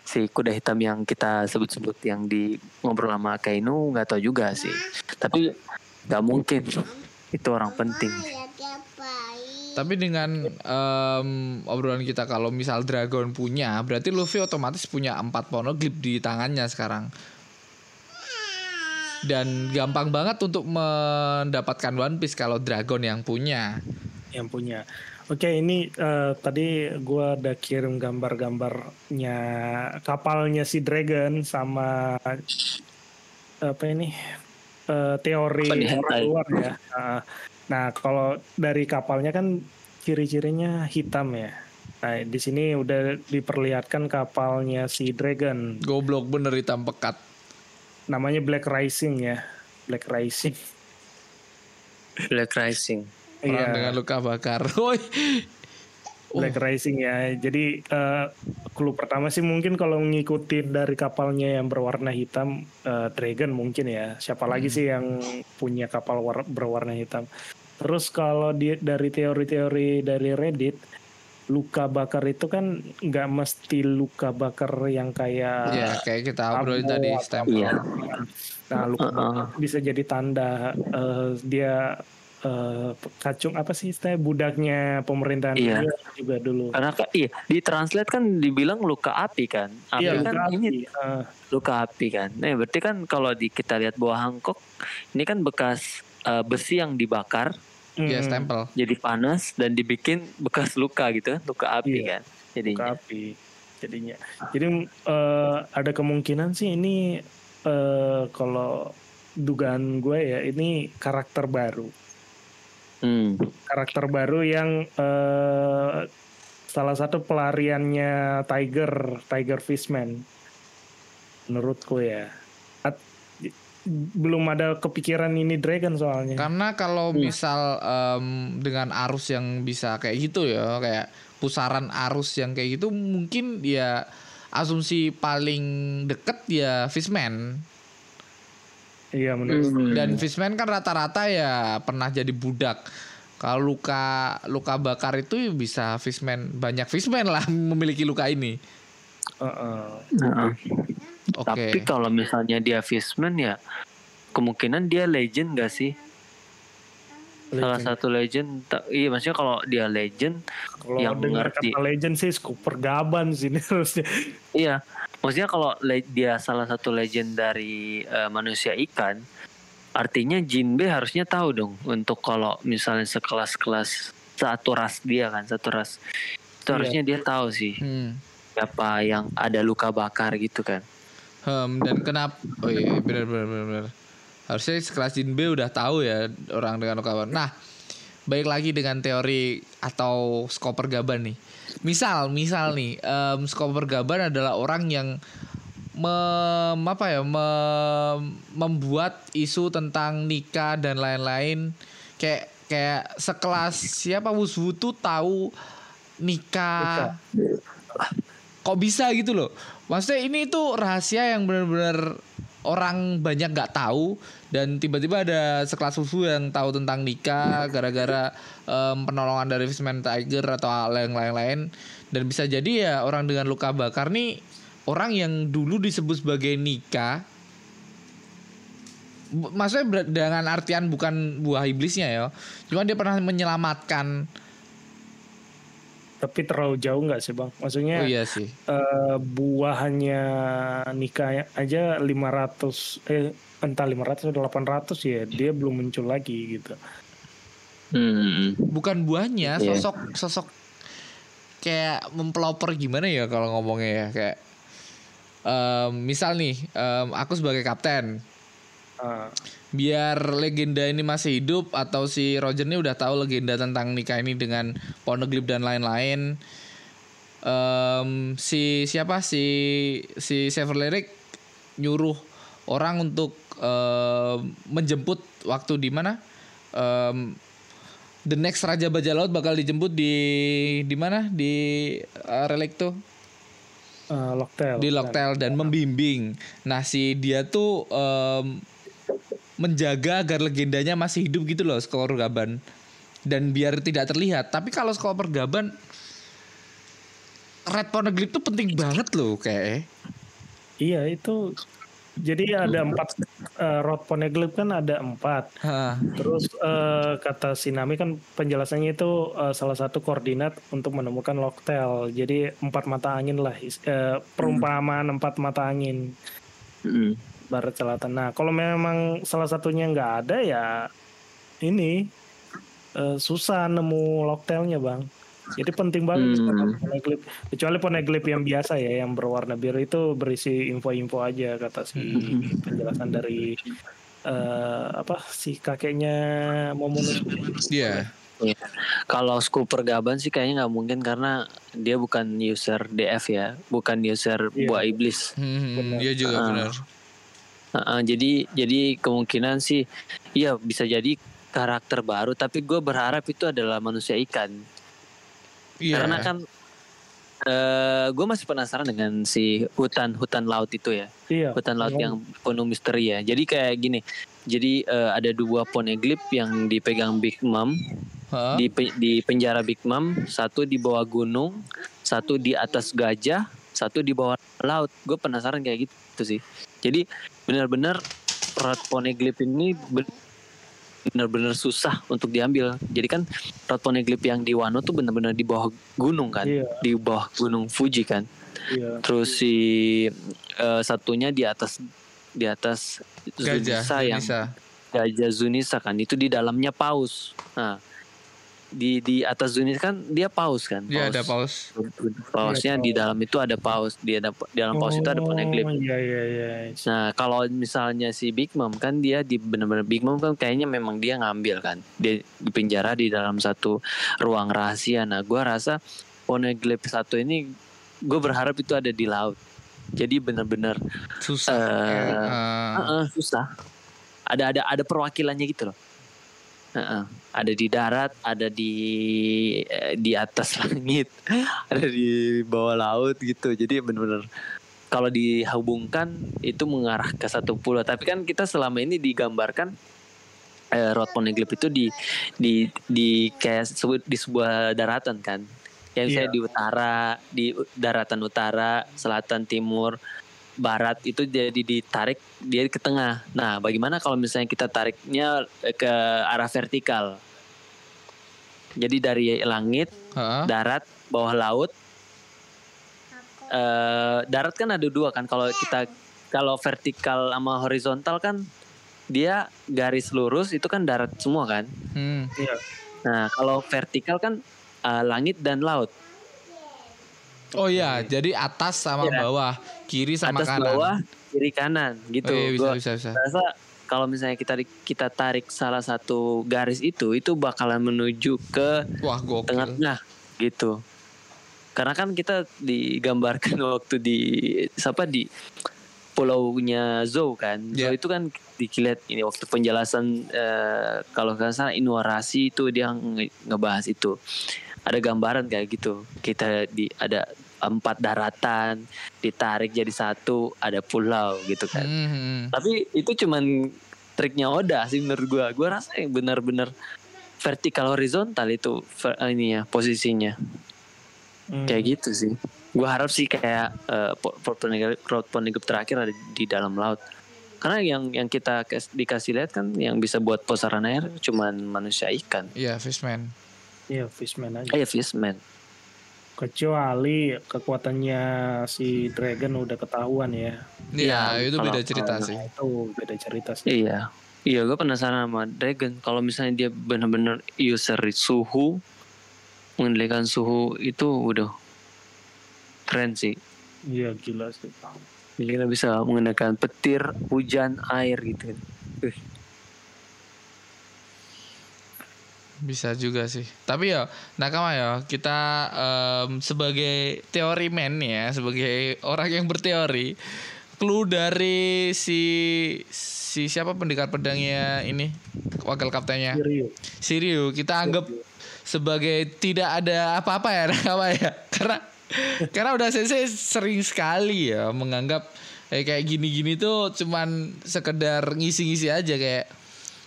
Si kuda hitam yang kita sebut-sebut yang di ngobrol sama Kainu nggak tahu juga sih. Tapi nggak mungkin. Itu orang penting Tapi dengan em, obrolan kita kalau misal Dragon punya, berarti Luffy otomatis punya empat poneglyph di tangannya sekarang. Dan gampang banget untuk mendapatkan One Piece kalau Dragon yang punya. yang punya. Oke, ini eh, tadi gua udah kirim gambar-gambarnya kapalnya si Dragon sama apa ini eh, teori orang luar ya. Nah, Nah, kalau dari kapalnya kan ciri-cirinya hitam ya. Nah, di sini udah diperlihatkan kapalnya si Dragon. Goblok bener hitam pekat. Namanya Black Rising ya. Black Rising. Black Rising Iya. dengan luka bakar. Woi. Black Rising ya. Jadi eh, clue pertama sih mungkin kalau ngikutin dari kapalnya yang berwarna hitam, eh, Dragon mungkin ya. Siapa lagi sih yang punya kapal war- berwarna hitam? Terus kalau di, dari teori-teori dari Reddit, luka bakar itu kan nggak mesti luka bakar yang kayak Ya kayak kita obrolin tadi stempel. Iya. Nah, luka Uh-uh. bakar bisa jadi tanda eh, dia eh, kacung apa sih istilahnya budaknya pemerintahan Iya. dia juga dulu. Karena kan iya di translate kan dibilang luka api kan. Api Iya, kan luka ini api. Eh, luka api kan. Nah, berarti kan kalau di kita lihat buah Hancock ini kan bekas eh, besi yang dibakar Ya Hmm, stempel. jadi panas dan dibikin bekas luka gitu luka api Iya. kan jadinya. ke api jadinya. Jadi eh, ada kemungkinan sih ini eh, kalau dugaan gue ya ini karakter baru. Hmm. Karakter baru yang eh, salah satu pelariannya Tiger, Tiger Fishman. Menurutku ya. Belum ada kepikiran ini Dragon soalnya. Karena kalau Hmm. misal em, dengan arus yang bisa kayak gitu ya, kayak pusaran arus yang kayak gitu mungkin ya asumsi paling deket ya Fishman. Iya menurut. Hmm. Dan Fishman kan rata-rata ya pernah jadi budak. Kalau luka luka bakar itu bisa Fishman banyak Fishman lah memiliki luka ini. Heeh. Heeh. Oke. Tapi kalau misalnya dia Fishman ya kemungkinan dia legend gak sih? Salah Legend. satu legend. Iya maksudnya kalau dia legend, Kalau yang dengar ngerti. kata legend sih Cooper Gaban sih ini harusnya. iya. Maksudnya kalau dia salah satu legend dari eh, manusia ikan, artinya Jinbe harusnya tahu dong untuk kalau misalnya sekelas-kelas satu ras dia kan satu ras itu Iya. harusnya dia tahu sih Hmm. siapa yang ada luka bakar gitu kan. Hmm, dan kenapa? Oh iya, benar benar benar. benar. Harusnya sekelas Jin B udah tahu ya orang dengan bakar. Nah, baik lagi dengan teori atau skoper gaban nih. Misal, misal nih, em, skoper gaban adalah orang yang mem, apa ya, mem- membuat isu tentang nikah dan lain-lain. Kayak kayak sekelas siapa Wuswu tuh tahu nikah kok bisa gitu loh? Maksudnya ini tuh rahasia yang benar-benar orang banyak nggak tahu dan tiba-tiba ada sekelas susu yang tahu tentang nikah gara-gara em, penolongan dari Fishman Tiger atau hal yang lain-lain. Dan bisa jadi ya orang dengan luka bakar nih orang yang dulu disebut sebagai nikah Bu- maksudnya dengan artian bukan buah iblisnya ya. Cuma dia pernah menyelamatkan Tapi terlalu jauh nggak sih bang? Maksudnya oh iya sih eh, buahannya nikah aja 500 eh entah 500 atau 800 ya dia belum muncul lagi gitu. Hmm. bukan buahnya Iya. sosok sosok kayak mempelopor gimana ya kalau ngomongnya ya kayak em, misal nih em, aku sebagai kapten Ah, biar legenda ini masih hidup atau si Roger ini udah tahu legenda tentang nikah ini dengan Poneglyph dan lain-lain. Em, si siapa? Si si Sever Lyric nyuruh orang untuk em, menjemput waktu di mana? Em, the next Raja Bajak Laut bakal dijemput di di mana? Di uh, Relicto eh, Locktail. di Locktail dan membimbing. Nah si dia tuh em, menjaga agar legendanya masih hidup gitu loh skor Gaban dan biar tidak terlihat. Tapi kalau skor Gaban Red Poneglyph tuh penting banget loh kayak. Iya itu. Jadi ada empat eh, Rod Poneglyph kan ada empat. Hah. Terus eh, kata Sinami kan penjelasannya itu eh, salah satu koordinat untuk menemukan Locktail. Jadi empat mata angin lah. eh, perumpamaan empat mata angin. Hmm. Barat selatan. Nah, kalau memang salah satunya nggak ada ya ini eh, susah nemu locktailnya bang. Jadi penting banget Hmm. sama poneglyph. Kecuali poneglyph yang biasa ya, yang berwarna biru itu berisi info-info aja kata si penjelasan dari eh, apa si kakeknya Momonosuke. Iya. Iya. Kalau Scooper Gaban sih kayaknya nggak mungkin karena dia bukan user DF ya, bukan user Iya. buah iblis. Hmm, Iya juga Ah. benar. Heeh, jadi jadi kemungkinan sih, iya bisa jadi karakter baru. Tapi gue berharap itu adalah manusia ikan. Iya. Karena kan eh gue masih penasaran dengan si hutan hutan laut itu ya, Iya. hutan laut memang yang penuh misteri ya. Jadi kayak gini, jadi eh, ada dua poneglyph yang dipegang Big Mom Hah? di di penjara Big Mom, satu di bawah gunung, satu di atas gajah, satu di bawah laut. Gue penasaran kayak gitu sih. Jadi benar-benar Rod Poneglyph ini ben- benar-benar susah untuk diambil. Jadi kan Rod Poneglyph yang di Wano tuh benar-benar di bawah gunung kan, Iya. di bawah gunung Fuji kan. Iya. Terus si eh, satunya di atas di atas Gajah Zunisa yang Zunisa. gajah Zunisa kan itu di dalamnya paus. Nah, di di atas Zunisa kan dia paus kan. Iya ada paus. Pausnya di dalam itu ada paus, di ada di dalam paus itu ada poneglyph. Oh, Iya iya iya. Nah, kalau misalnya si Big Mom kan dia di benar-benar Big Mom kan kayaknya memang dia ngambil kan. Dia di penjara di dalam satu ruang rahasia. Nah, gua rasa poneglyph satu ini gue berharap itu ada di laut. Jadi benar-benar Susah. Eh, Eh, Heeh, susah. Ada ada ada perwakilannya gitu loh. Heeh. Ada di darat, ada di eh, di atas langit, ada di bawah laut gitu. Jadi benar-benar kalau dihubungkan itu mengarah ke satu pulau. Tapi kan kita selama ini digambarkan eh, Rod Poneglyph itu di di di kayak sebu- di sebuah daratan kan. Yang Iya. saya di utara, di daratan utara, selatan, timur, barat itu jadi ditarik dia ke tengah. Nah, bagaimana kalau misalnya kita tariknya eh, ke arah vertikal? Jadi dari langit, heeh. darat, bawah laut. Eh darat kan ada dua kan. Kalau kita kalau vertikal sama horizontal kan dia garis lurus itu kan darat semua kan. Hmm. Iya. Nah, kalau vertikal kan eh, langit dan laut. Oh iya, jadi atas sama Iya. bawah, kiri sama Atas kanan. bawah, kiri kanan gitu. Oh iya, bisa Gua bisa bisa. rasa kalau misalnya kita kita tarik salah satu garis itu itu bakalan menuju ke Wah, gokil. tengah-tengah gitu. Karena kan kita digambarkan waktu di siapa di pulaunya Zou kan. Iya. Zou itu kan dilihat ini waktu penjelasan eh, kalau nggak salah Inuarasi itu dia nge- ngebahas itu. Ada gambaran kayak gitu. Kita di ada empat daratan ditarik jadi satu, ada pulau gitu kan. Hmm, hmm. Tapi itu cuman triknya Oda sih menurut gua. Gua rasa yang benar-benar vertikal horizontal itu ver- ini ya posisinya. Hmm. Kayak gitu sih. Gua harap sih kayak eh, po- po- poneglyph crowd poneglyph terakhir ada di dalam laut. Karena yang yang kita kas- dikasih lihat kan yang bisa buat pusaran air cuman manusia ikan. Iya, fishman. Iya, fishman aja. Eh fishman. Kecuali kekuatannya si Dragon udah ketahuan ya. Iya, Iya, itu beda cerita sih. Nah, itu beda cerita sih. Iya. Iya, gue penasaran sama Dragon. Kalau misalnya dia benar-benar user suhu, mengendalikan suhu itu udah keren sih. Iya, gila sih. Gila bisa mengendalikan petir, hujan, air gitu. Uh, Bisa juga sih. Tapi ya, nakama ya, kita em, sebagai teori man ya, sebagai orang yang berteori, clue dari si si siapa pendekar pedangnya ini, wakil kaptennya. Siryu, kita anggap sebagai tidak ada apa-apa ya nakama ya, karena karena udah sensei sering sekali ya menganggap eh, kayak gini-gini tuh cuman sekedar ngisi-ngisi aja kayak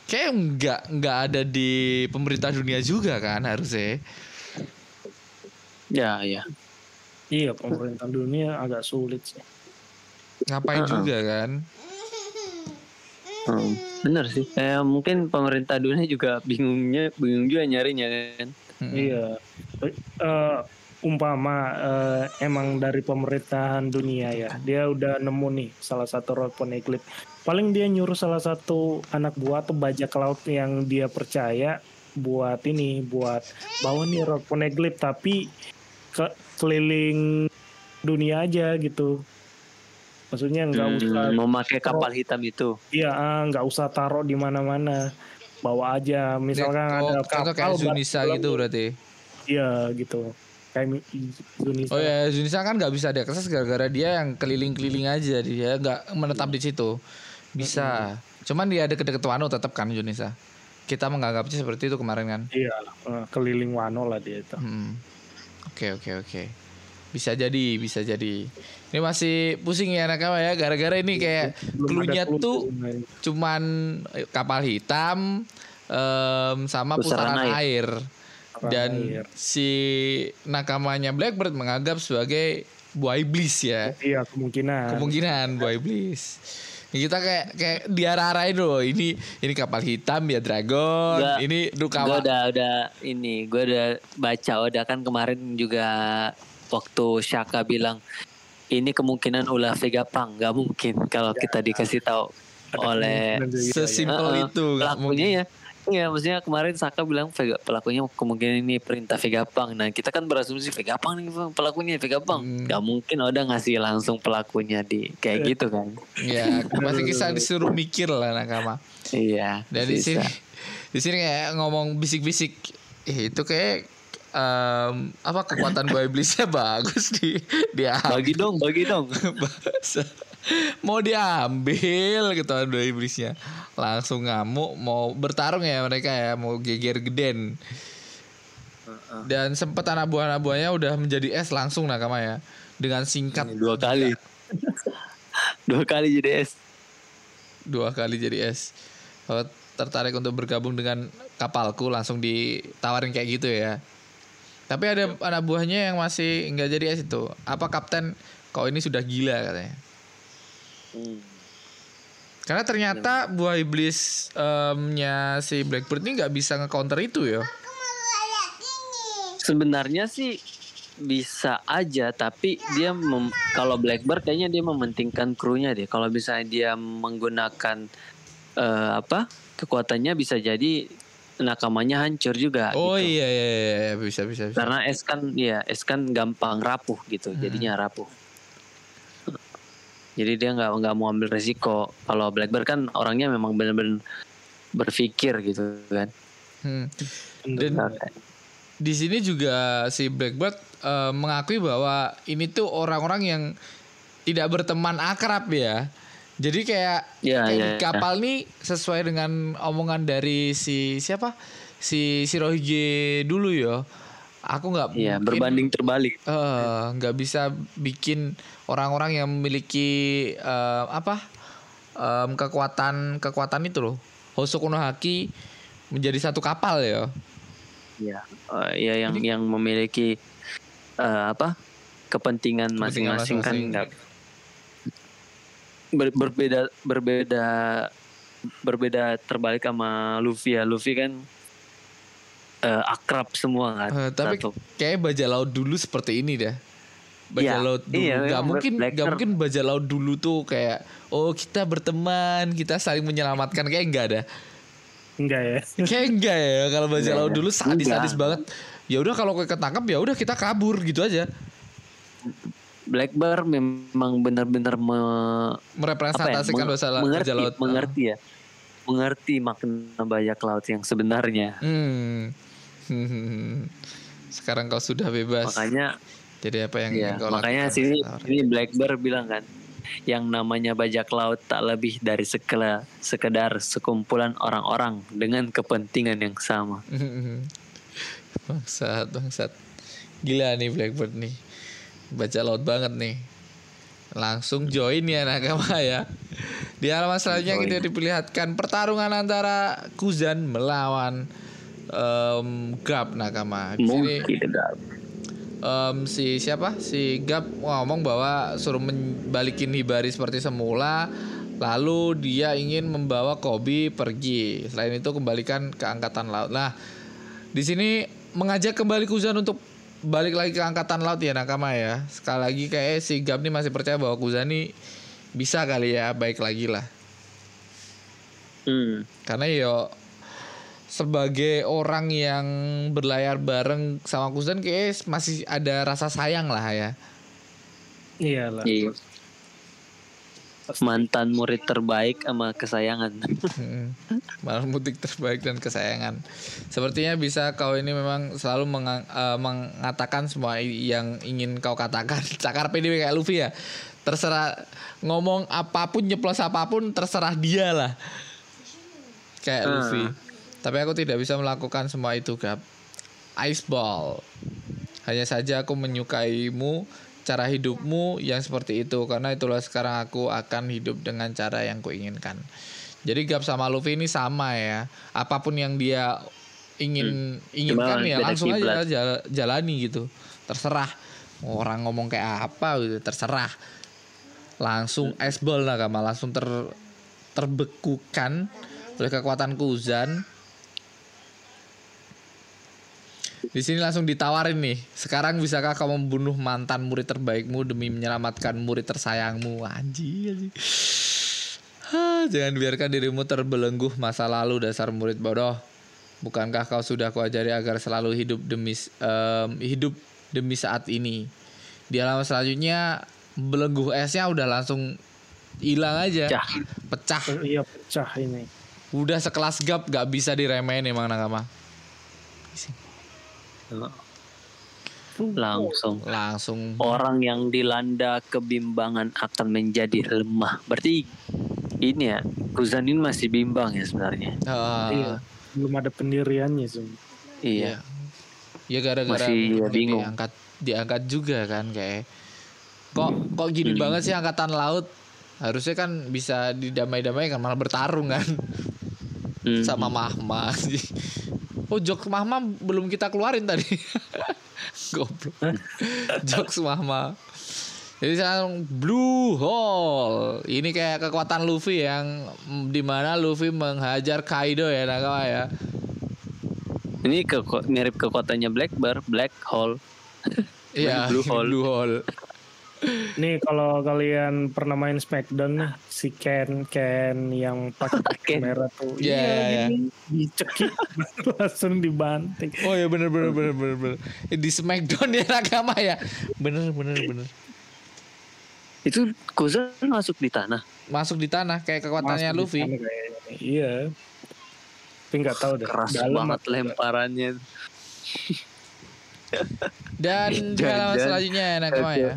kayak nggak nggak ada di pemerintah dunia juga kan harusnya ya, ya. Iya, pemerintah dunia agak sulit sih. ngapain Uh-uh. juga kan Hmm, bener sih. Eh, mungkin pemerintah dunia juga bingungnya, bingung juga nyarinya kan. Mm-mm. Iya. Eh, umpama eh, emang dari pemerintahan dunia ya, dia udah nemu nih salah satu rod poneglyph. Paling dia nyuruh salah satu anak buah atau bajak laut yang dia percaya buat ini, buat bawa nih rod poneglyph tapi ke keliling dunia aja gitu. Maksudnya nggak Hmm, usah memakai kapal hitam itu. Iya, ah, nggak usah taruh di mana-mana. Bawa aja, misalkan oh, ada kapal. kayak Zunisa gitu berarti Iya, gitu. Kayak Zunisa. oh ya Zunisa kan nggak bisa diakses gara-gara dia yang keliling-keliling aja dia nggak menetap di situ bisa cuman dia ada deket Wano tetap kan Zunisa kita menganggapnya seperti itu kemarin kan Iya, eh, keliling Wano lah dia itu. Hmm. Oke oke oke. Bisa jadi, bisa jadi. Ini masih pusing ya nakama ya gara-gara ini kayak clue-nya ada clue tuh cuman kapal hitam em, sama Pusaran pusaran air. Pusaran Dan si nakamanya Blackbird menganggap sebagai buah iblis ya. Iya, kemungkinan. Kemungkinan buah iblis. Kita kayak kayak diarah-arahin loh. Ini ini kapal hitam ya dragon. Nggak, ini Gue Rukawa. udah udah ini, gue udah baca udah kan kemarin juga waktu Shaka bilang ini kemungkinan ulah Vegapunk nggak mungkin kalau kita dikasih tahu oleh Dan juga- Sesimpel Heeh, itu nggak pelakunya ya Iya maksudnya kemarin Saka bilang Vega, pelakunya kemungkinan ini perintah Vegapunk Nah kita kan berasumsi Vegapunk nih Bang, pelakunya Vegapunk Hmm. Gak mungkin Oda ngasih langsung pelakunya di kayak gitu kan Ya, pasti kisah disuruh mikir lah nakama. Iya di bisa. sini di sini kayak ngomong bisik-bisik eh, itu kayak em, apa kekuatan buah iblisnya bagus di dia Bagi dong bagi dong Bahasa. Mau diambil ketahuan dua iblisnya. Langsung ngamuk mau bertarung ya mereka ya mau geger geden. Dan sempat anak buah anak buahnya udah menjadi es langsung nakama ya. Dengan singkat. Dua kali. Dua kali jadi es dua kali jadi es Kalau tertarik untuk bergabung dengan kapalku langsung ditawarin kayak gitu ya. Tapi ada anak buahnya yang masih nggak jadi es itu. Apa kapten? Kau ini sudah gila katanya Hmm. Karena ternyata buah iblisnya si Blackbird ini nggak bisa nge-counter itu ya. Sebenarnya sih bisa aja tapi dia mem- kalau Blackbird kayaknya dia mementingkan krunya deh. Kalau misalnya dia menggunakan eh, apa kekuatannya bisa jadi nakamanya hancur juga. Oh gitu. iya, iya iya iya bisa bisa bisa. Karena es kan ya es kan gampang rapuh gitu, jadinya rapuh. Jadi dia nggak nggak mau ambil resiko. Kalau Blackbird kan orangnya memang benar-benar berpikir gitu kan. Hmm. Dan di sini juga si Blackbird eh, mengakui bahwa ini tuh orang-orang yang tidak berteman akrab ya. Jadi kayak, Ya, kayak ya, di kapal nih sesuai dengan omongan dari si siapa? Si Shirohige dulu ya. Aku nggak Iya, mungkin- berbanding terbalik. eh nggak bisa bikin orang-orang yang memiliki eh, apa em, kekuatan kekuatan itu loh Hosoku no Haki menjadi satu kapal ya Iya, Eh, ya yang yang memiliki eh, apa kepentingan masing-masing kan nggak ber- berbeda berbeda berbeda terbalik sama Luffy ya. Luffy kan eh, akrab semua kan. Eh, tapi Satu. kayak bajak laut dulu seperti ini dah bajak Iya, laut dulu iya, nggak memang mungkin Blacker. nggak mungkin bajak laut dulu tuh kayak oh kita berteman kita saling menyelamatkan kayak enggak ada Enggak ya. kayak enggak ya kalau bajak Enggak laut ya. dulu sadis sadis Enggak. banget ya udah kalau ketangkap ya udah kita kabur gitu aja Blackbird memang benar-benar me, ya, merepresentasikan meng- bahasa mengerti, bajak laut mengerti ya, mengerti makna bajak laut yang sebenarnya. Hmm. Hmm. Sekarang kau sudah bebas. Makanya Jadi apa yang Iya, kau makanya lakukan? sini Tawarin. ini Blackbird bilang kan, yang namanya bajak laut tak lebih dari sekela, sekedar sekumpulan orang-orang dengan kepentingan yang sama. bangsat, bangsat. Gila nih Blackbird nih. Baca laut banget nih. Langsung join ya nakama ya. Di halaman selanjutnya kita diperlihatkan pertarungan antara Kuzan melawan em, Gap nakama. Di sini Mungkin tidak. em, si siapa si Gap ngomong bahwa suruh membalikin Hibari seperti semula lalu dia ingin membawa Kobe pergi selain itu kembalikan ke angkatan laut nah di sini mengajak kembali Kuzan untuk balik lagi ke angkatan laut ya nakama ya sekali lagi kayak si Gap nih masih percaya bahwa Kuzan nih bisa kali ya baik lagi lah Hmm. karena yo sebagai orang yang berlayar bareng sama Kuzan kayak masih ada rasa sayang lah ya Iyalah. Iya. Mantan murid terbaik sama kesayangan. Malam mudik terbaik dan kesayangan. Sepertinya bisa kau ini memang selalu menga- eh, mengatakan semua yang ingin kau katakan. Cakar PDW kayak Luffy ya. Terserah ngomong apa pun, nyeplos apa pun, terserah dia lah. Kayak Ah. Luffy. Tapi aku tidak bisa melakukan semua itu, Gap. Ice Ball. Hanya saja aku menyukaimu cara hidupmu yang seperti itu karena itulah sekarang aku akan hidup dengan cara yang kuinginkan. Jadi Gap sama Luffy ini sama ya. Apa pun yang dia ingin inginkan Cuma ya langsung aja jala- jalani gitu. Terserah orang ngomong kayak apa gitu, terserah. Langsung ice ball nakama langsung ter terbekukan oleh kekuatan Kuzan. Di sini langsung ditawarin nih. Sekarang bisakah kau membunuh mantan murid terbaikmu demi menyelamatkan murid tersayangmu? Anjir. Jangan biarkan dirimu terbelenggu masa lalu dasar murid bodoh. Bukankah kau sudah kuajari agar selalu hidup demi em, hidup demi saat ini? Di halaman selanjutnya belenggu esnya udah langsung hilang aja, Pecah. pecah. Iya pecah ini. Udah sekelas gap gak bisa diremehin emang nakama. Langsung. Langsung Orang yang dilanda kebimbangan akan menjadi lemah. Berarti ini ya, Kuzan ini masih bimbang ya sebenarnya. Ah, Iya. Belum ada pendiriannya sih. Iya. Ya gara-gara Masih ini bingung. diangkat diangkat juga kan kayak kok kok gini Hmm. banget sih angkatan laut harusnya kan bisa didamai-damaikan malah bertarung kan Hmm. sama Mahma oh jok Mahma belum kita keluarin tadi goblok jokes Mahma jadi sekarang Blue Hole ini kayak kekuatan Luffy yang di mana Luffy menghajar Kaido ya nakama ya Ini ke mirip kekuatannya Blackbird, Black Hole. Iya, Blue Hole. Blue Hole. Nih kalau kalian pernah main Smackdown nih, si Ken Ken yang pakai merah tuh, Iya, iya, iya. gini, dicekik langsung dibanting. Oh ya bener bener bener bener bener. Eh, Di Smackdown ya nakama ya. Bener bener bener. Itu Kuzan masuk di tanah. Masuk di tanah kayak kekuatannya Masuk Luffy. Iya. Tapi nggak tahu deh. Keras Dalam banget lemparannya. Dan di Dan- halaman selanjutnya ya nakama ya.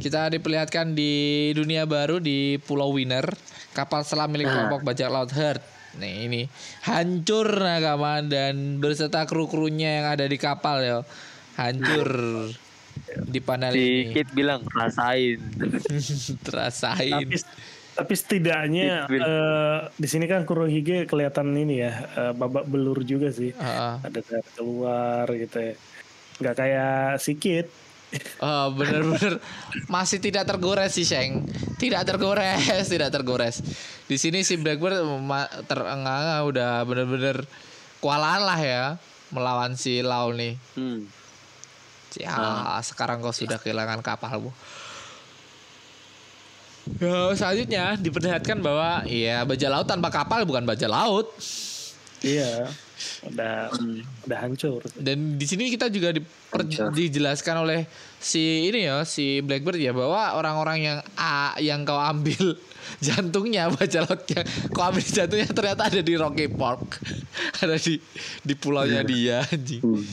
Kita diperlihatkan di dunia baru di Pulau Winner, kapal selam milik Nah. kelompok bajak laut Heart. Nih ini hancur nakama dan berserta kru-krunya yang ada di kapal ya. Hancur di panel Si ini. Kit bilang rasain. Terasain. Tapi tapi setidaknya eh, di sini kan Kurohige kelihatan ini ya eh, babak belur juga sih. Ah, ah. Ada keluar gitu ya. Nggak kayak Sikit. Oh, bener-bener masih tidak tergores sih Sheng. Tidak tergores, tidak tergores. Di sini si Blackbird terengah udah bener-bener kewalahan lah ya melawan si Lau nih. Hmm. Ya, sekarang kau sudah kehilangan kapalmu. Ya, selanjutnya diperlihatkan bahwa ya bajak laut tanpa kapal bukan bajak laut. Iya. Udah udah hancur. Dan di sini kita juga diper- dijelaskan oleh si ini ya, si Blackbird ya bahwa orang-orang yang A yang kau ambil jantungnya baca lautnya, kau ambil jantungnya ternyata ada di Rocky Park, ada di di pulaunya dia anjing. Hmm.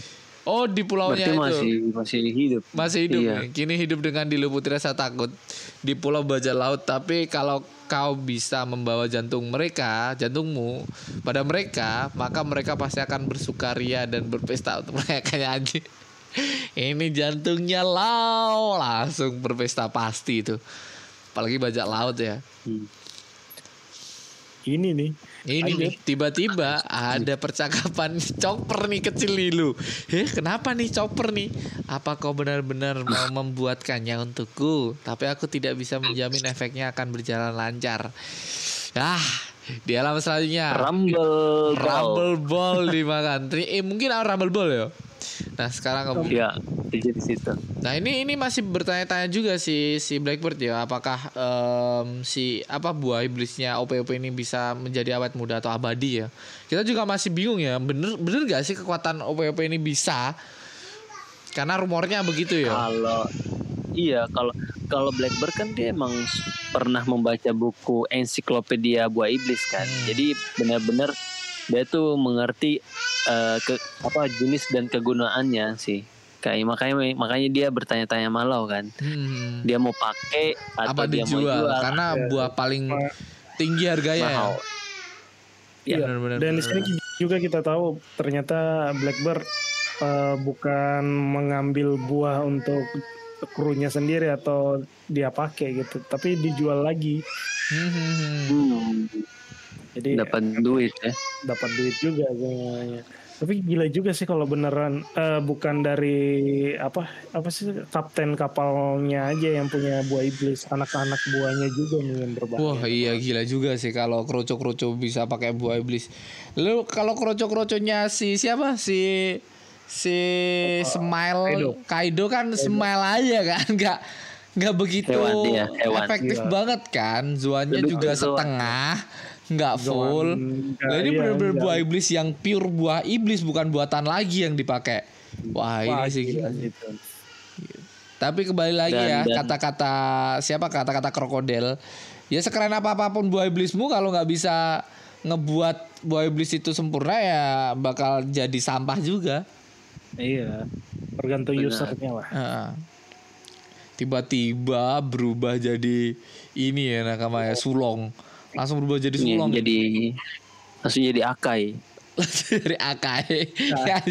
Oh di pulaunya Berarti itu masih masih hidup. masih hidup Iya. nih. Kini hidup dengan diluputi rasa takut di pulau bajak laut. Tapi kalau kau bisa membawa jantung mereka, jantungmu pada mereka, maka mereka pasti akan bersukaria dan berpesta untuk merayakannya anjing. Ini jantungnya lau langsung berpesta pasti itu. Apalagi bajak laut ya. Hmm. Ini nih. Ini nih tiba-tiba ada percakapan Chopper nih kecil lu. Heh, kenapa nih Chopper nih? Apa kau benar-benar mau membuatkannya untukku? Tapi aku tidak bisa menjamin efeknya akan berjalan lancar. Ah, di halaman selanjutnya Rumble Ball. Rumble Ball dimakan. Eh mungkin Rumble Ball ya. Nah sekarang kamu Ya, di situ. Nah ini ini masih bertanya-tanya juga si si Blackbird ya apakah em, si apa buah iblisnya OP-OP ini bisa menjadi awet muda atau abadi ya kita juga masih bingung ya bener bener gak sih kekuatan OP-OP ini bisa karena rumornya begitu ya Kalau iya, kalau kalau Blackbird kan dia emang pernah membaca buku ensiklopedia buah iblis kan. Hmm. Jadi benar-benar dia tuh mengerti eh, ke apa jenis dan kegunaannya sih. Kayak makanya makanya dia bertanya-tanya malau kan. Hmm, Dia mau pakai atau apa dia mau dijual jual. karena buah paling tinggi harganya ya mahal. Iya. benar-benar Dan di sini juga kita tahu ternyata Blackbird eh, bukan mengambil buah untuk krunya sendiri atau dia pakai gitu, tapi dijual lagi. Hmm, hmm, hmm. Hmm, Jadi dapat duit ya. dapat duit juga semuanya. Tapi gila juga sih kalau beneran eh, bukan dari apa apa sih kapten kapalnya aja yang punya buah iblis, anak-anak buahnya juga nih yang berbahaya. Wah iya gila juga sih kalau kroco-kroco bisa pakai buah iblis. Lalu kalau kroco-kroconya si siapa si si Smile Kaido. Kaido, kan Smile aja kan nggak nggak begitu Hewan, iya, hewan. efektif Iya. banget kan. Zuannya juga setengah, nggak full. Zoan, Nah, ini iya, bener-bener iya. buah iblis yang pure buah iblis bukan buatan lagi yang dipakai. Wah, ini Wah, sih. gila gitu. Tapi kembali lagi Dan- ya dan- kata-kata siapa kata-kata krokodil. Ya sekeren apa apa pun buah iblismu kalau nggak bisa ngebuat buah iblis itu sempurna ya bakal jadi sampah juga. Iya. Tergantung Benar. usernya lah. Heeh. Tiba-tiba berubah jadi ini ya nakama ya sulong. Langsung berubah jadi sulong. jadi langsung jadi akai. dari Akai. Ya,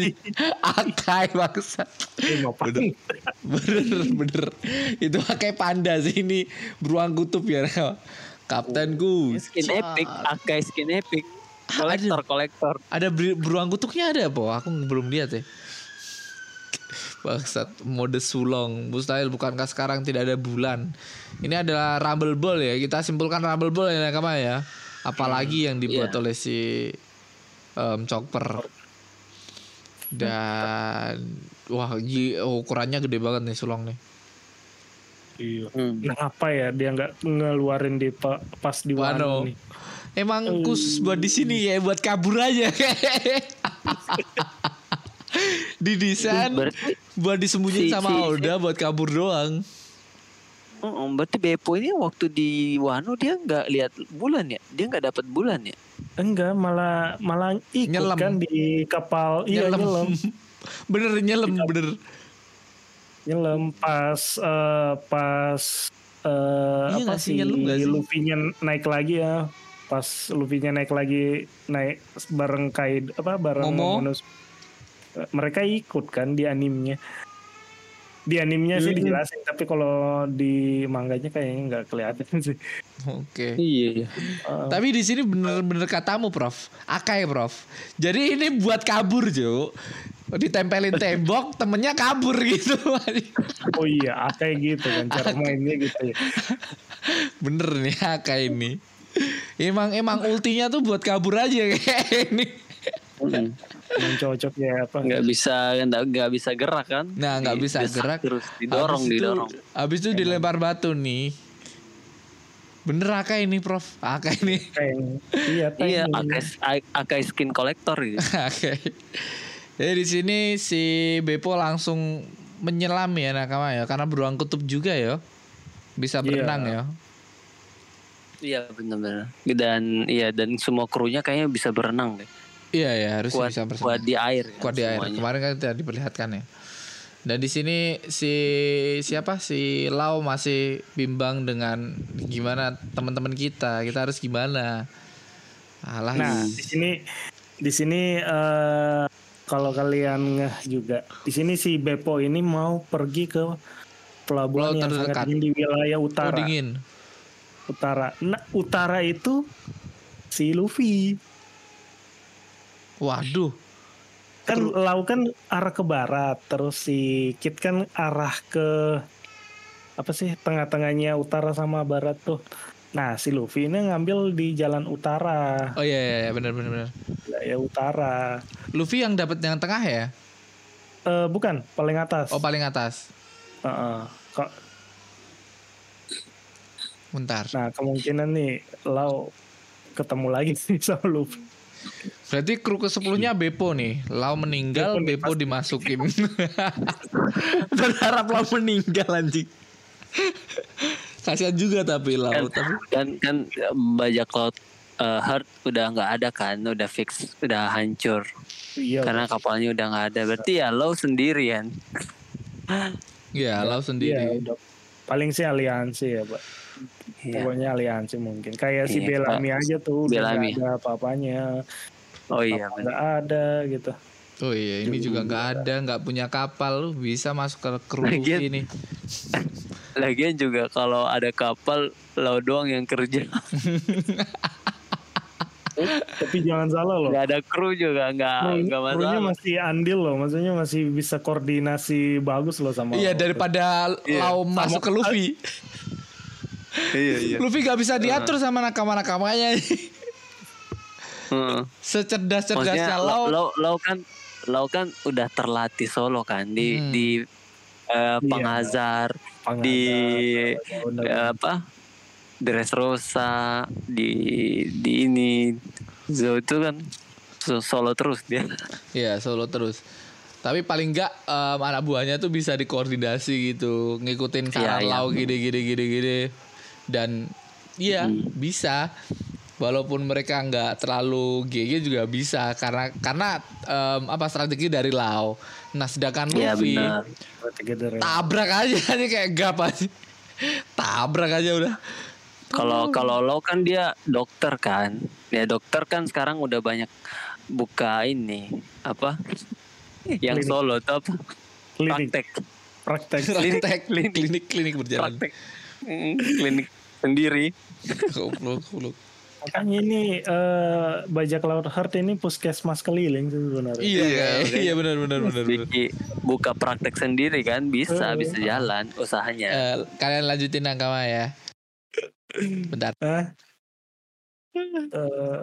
Akai bangsat. Eh, ngapain? bener bener itu pakai panda sih ini beruang kutub ya kaptenku Skin epic, akai skin epic. Kolektor, kolektor. ada beruang kutubnya ada po aku belum lihat ya Bangsat mode sulong mustahil bukankah sekarang tidak ada bulan ini adalah rumble ball ya kita simpulkan rumble ball ya nakama ya apalagi yang dibuat Iya. oleh si em, Chopper dan wah oh, ukurannya gede banget nih sulong nih Iya. Hmm. Nah apa ya dia nggak ngeluarin di pa- pas di Wano. Wano nih. Emang khusus buat di sini ya, buat kabur aja. Didesain Berarti, buat disembunyiin si- sama si- Oda buat kabur doang. oh, berarti Beppo ini waktu di Wano dia nggak lihat bulan ya? Dia nggak dapat bulan ya? Enggak malah malah ikut Nyelam. kan di kapal iya nyelam bener nyelam bener. nyelam pas eh, pas eh, Iya apa sih, nyelam? Luffy-nya naik lagi ya pas Luffy-nya naik lagi naik bareng Kaido apa bareng Momo. Momonos- mereka ikut kan di animenya di animenya sih Hmm. dijelasin tapi kalau di manganya kayaknya nggak kelihatan sih Oke. Iya. Eh, Tapi di sini bener-bener katamu, Prof. Akai, Prof. Jadi ini buat kabur, Jo. Ditempelin tembok, temennya kabur gitu. oh iya kayak gitu kan cara mainnya gitu ya bener nih Akai ini. Emang emang ultinya tuh buat kabur aja kayak ini. Mm. yang cocok ya apa nggak bisa nggak nggak bisa gerak kan? Nah, nggak bisa Didesak gerak. terus didorong Habis itu- didorong. Habis itu dilempar batu nih. Bener Akai ini, Prof. Akai ini. Iya Iya, akai akai skin kolektor gitu. Oke. Jadi di sini si Bepo langsung menyelam ya nakama ya karena beruang kutub juga ya. Bisa Iya. berenang ya. Iya benar-benar. Dan iya dan semua krunya kayaknya bisa berenang deh. Iya ya harus Kuat, bisa berenang. kuat di air. kan kuat di air. semuanya. Kemarin kan tidak diperlihatkan ya. Dan di sini si siapa si Lau masih bimbang dengan gimana teman-teman kita. Kita harus gimana? Alah. Nah, di sini di sini eh, kalau kalian ngeh juga, di sini si Beppo ini mau pergi ke pelabuhan Pulau yang sangat terdekat. dingin di wilayah oh, utara. dingin. Utara. Nah, utara itu si Luffy. Waduh. Kan Lau kan arah ke barat, terus si Kit kan arah ke apa sih tengah-tengahnya utara sama barat tuh. Nah, si Luffy ini ngambil di jalan utara, Oh iya iya, iya benar benar benar. wilayah utara. Luffy yang dapat yang tengah ya? Eh bukan, paling atas. Oh paling atas. Heeh. Kok Bentar. Nah kemungkinan nih Lau ketemu lagi sih sama Luffy. Berarti kru ke sepuluhnya Bepo nih. Lau meninggal, Bepo Bepo dimasukin. Berharap Lau meninggal anjing. Kasihan juga tapi Lau. Kan, Tapi kan kan bajak laut eh, Heart udah nggak ada kan, udah fix, udah hancur. Iya. Karena kapalnya udah nggak ada. Berarti ya lo sendirian. ya Lau Iya, sendiri. udah. Paling sih aliansi ya, Pak. Iya. Pokoknya aliansi mungkin. Kayak si Iya, Bellamy aja tuh udah Bellamy. nggak ada apa-apanya. Oh iya nggak ada gitu. Oh iya, ini juga nggak ada, nggak punya kapal lu bisa masuk ke kru Lagian- ini. Lagian juga kalau ada kapal lo doang yang kerja. Tapi jangan salah loh. Nggak ada kru juga nggak Kru- nggak krunya masalah. masih andil loh, maksudnya masih bisa koordinasi bagus loh sama. Iya daripada Iya. Lau masuk ke Luffy. Iya iya. Luffy gak bisa diatur sama nakama-nakamanya. Heeh. Secerdas-cerdasnya lo, Lau. lo, lo kan lo kan udah terlatih solo kan di Hmm. di eh, Pangazar, Pangatar, di bener. eh, apa? Dressrosa, di di ini. Zo itu kan so- solo terus dia. Iya solo terus. Tapi paling enggak em, anak buahnya tuh bisa dikoordinasi gitu, ngikutin saran iya. lau gini gini gini gini. Dan iya Hmm. bisa. Walaupun mereka nggak terlalu GG juga bisa karena karena em, apa strategi dari lau. Nah sedangkan Iya Luffy benar. Tabrak aja nih kayak gap aja. tabrak aja udah. Kalau kalau lo kan dia dokter kan. Ya dokter kan sekarang udah banyak buka ini apa? Yang Klinik. solo tuh apa? klinik Praktek. praktek Praktek klinik klinik berjalan. Praktek. Mm, Klinik sendiri. Goblok, goblok. Makanya ini eh, bajak laut heart ini puskesmas keliling sih sebenarnya Iya, Iya, makanya. iya benar benar benar. Bikin buka praktek sendiri kan bisa Eh. bisa jalan usahanya. Eh, kalian lanjutin Nakama ya. Bentar. Eh,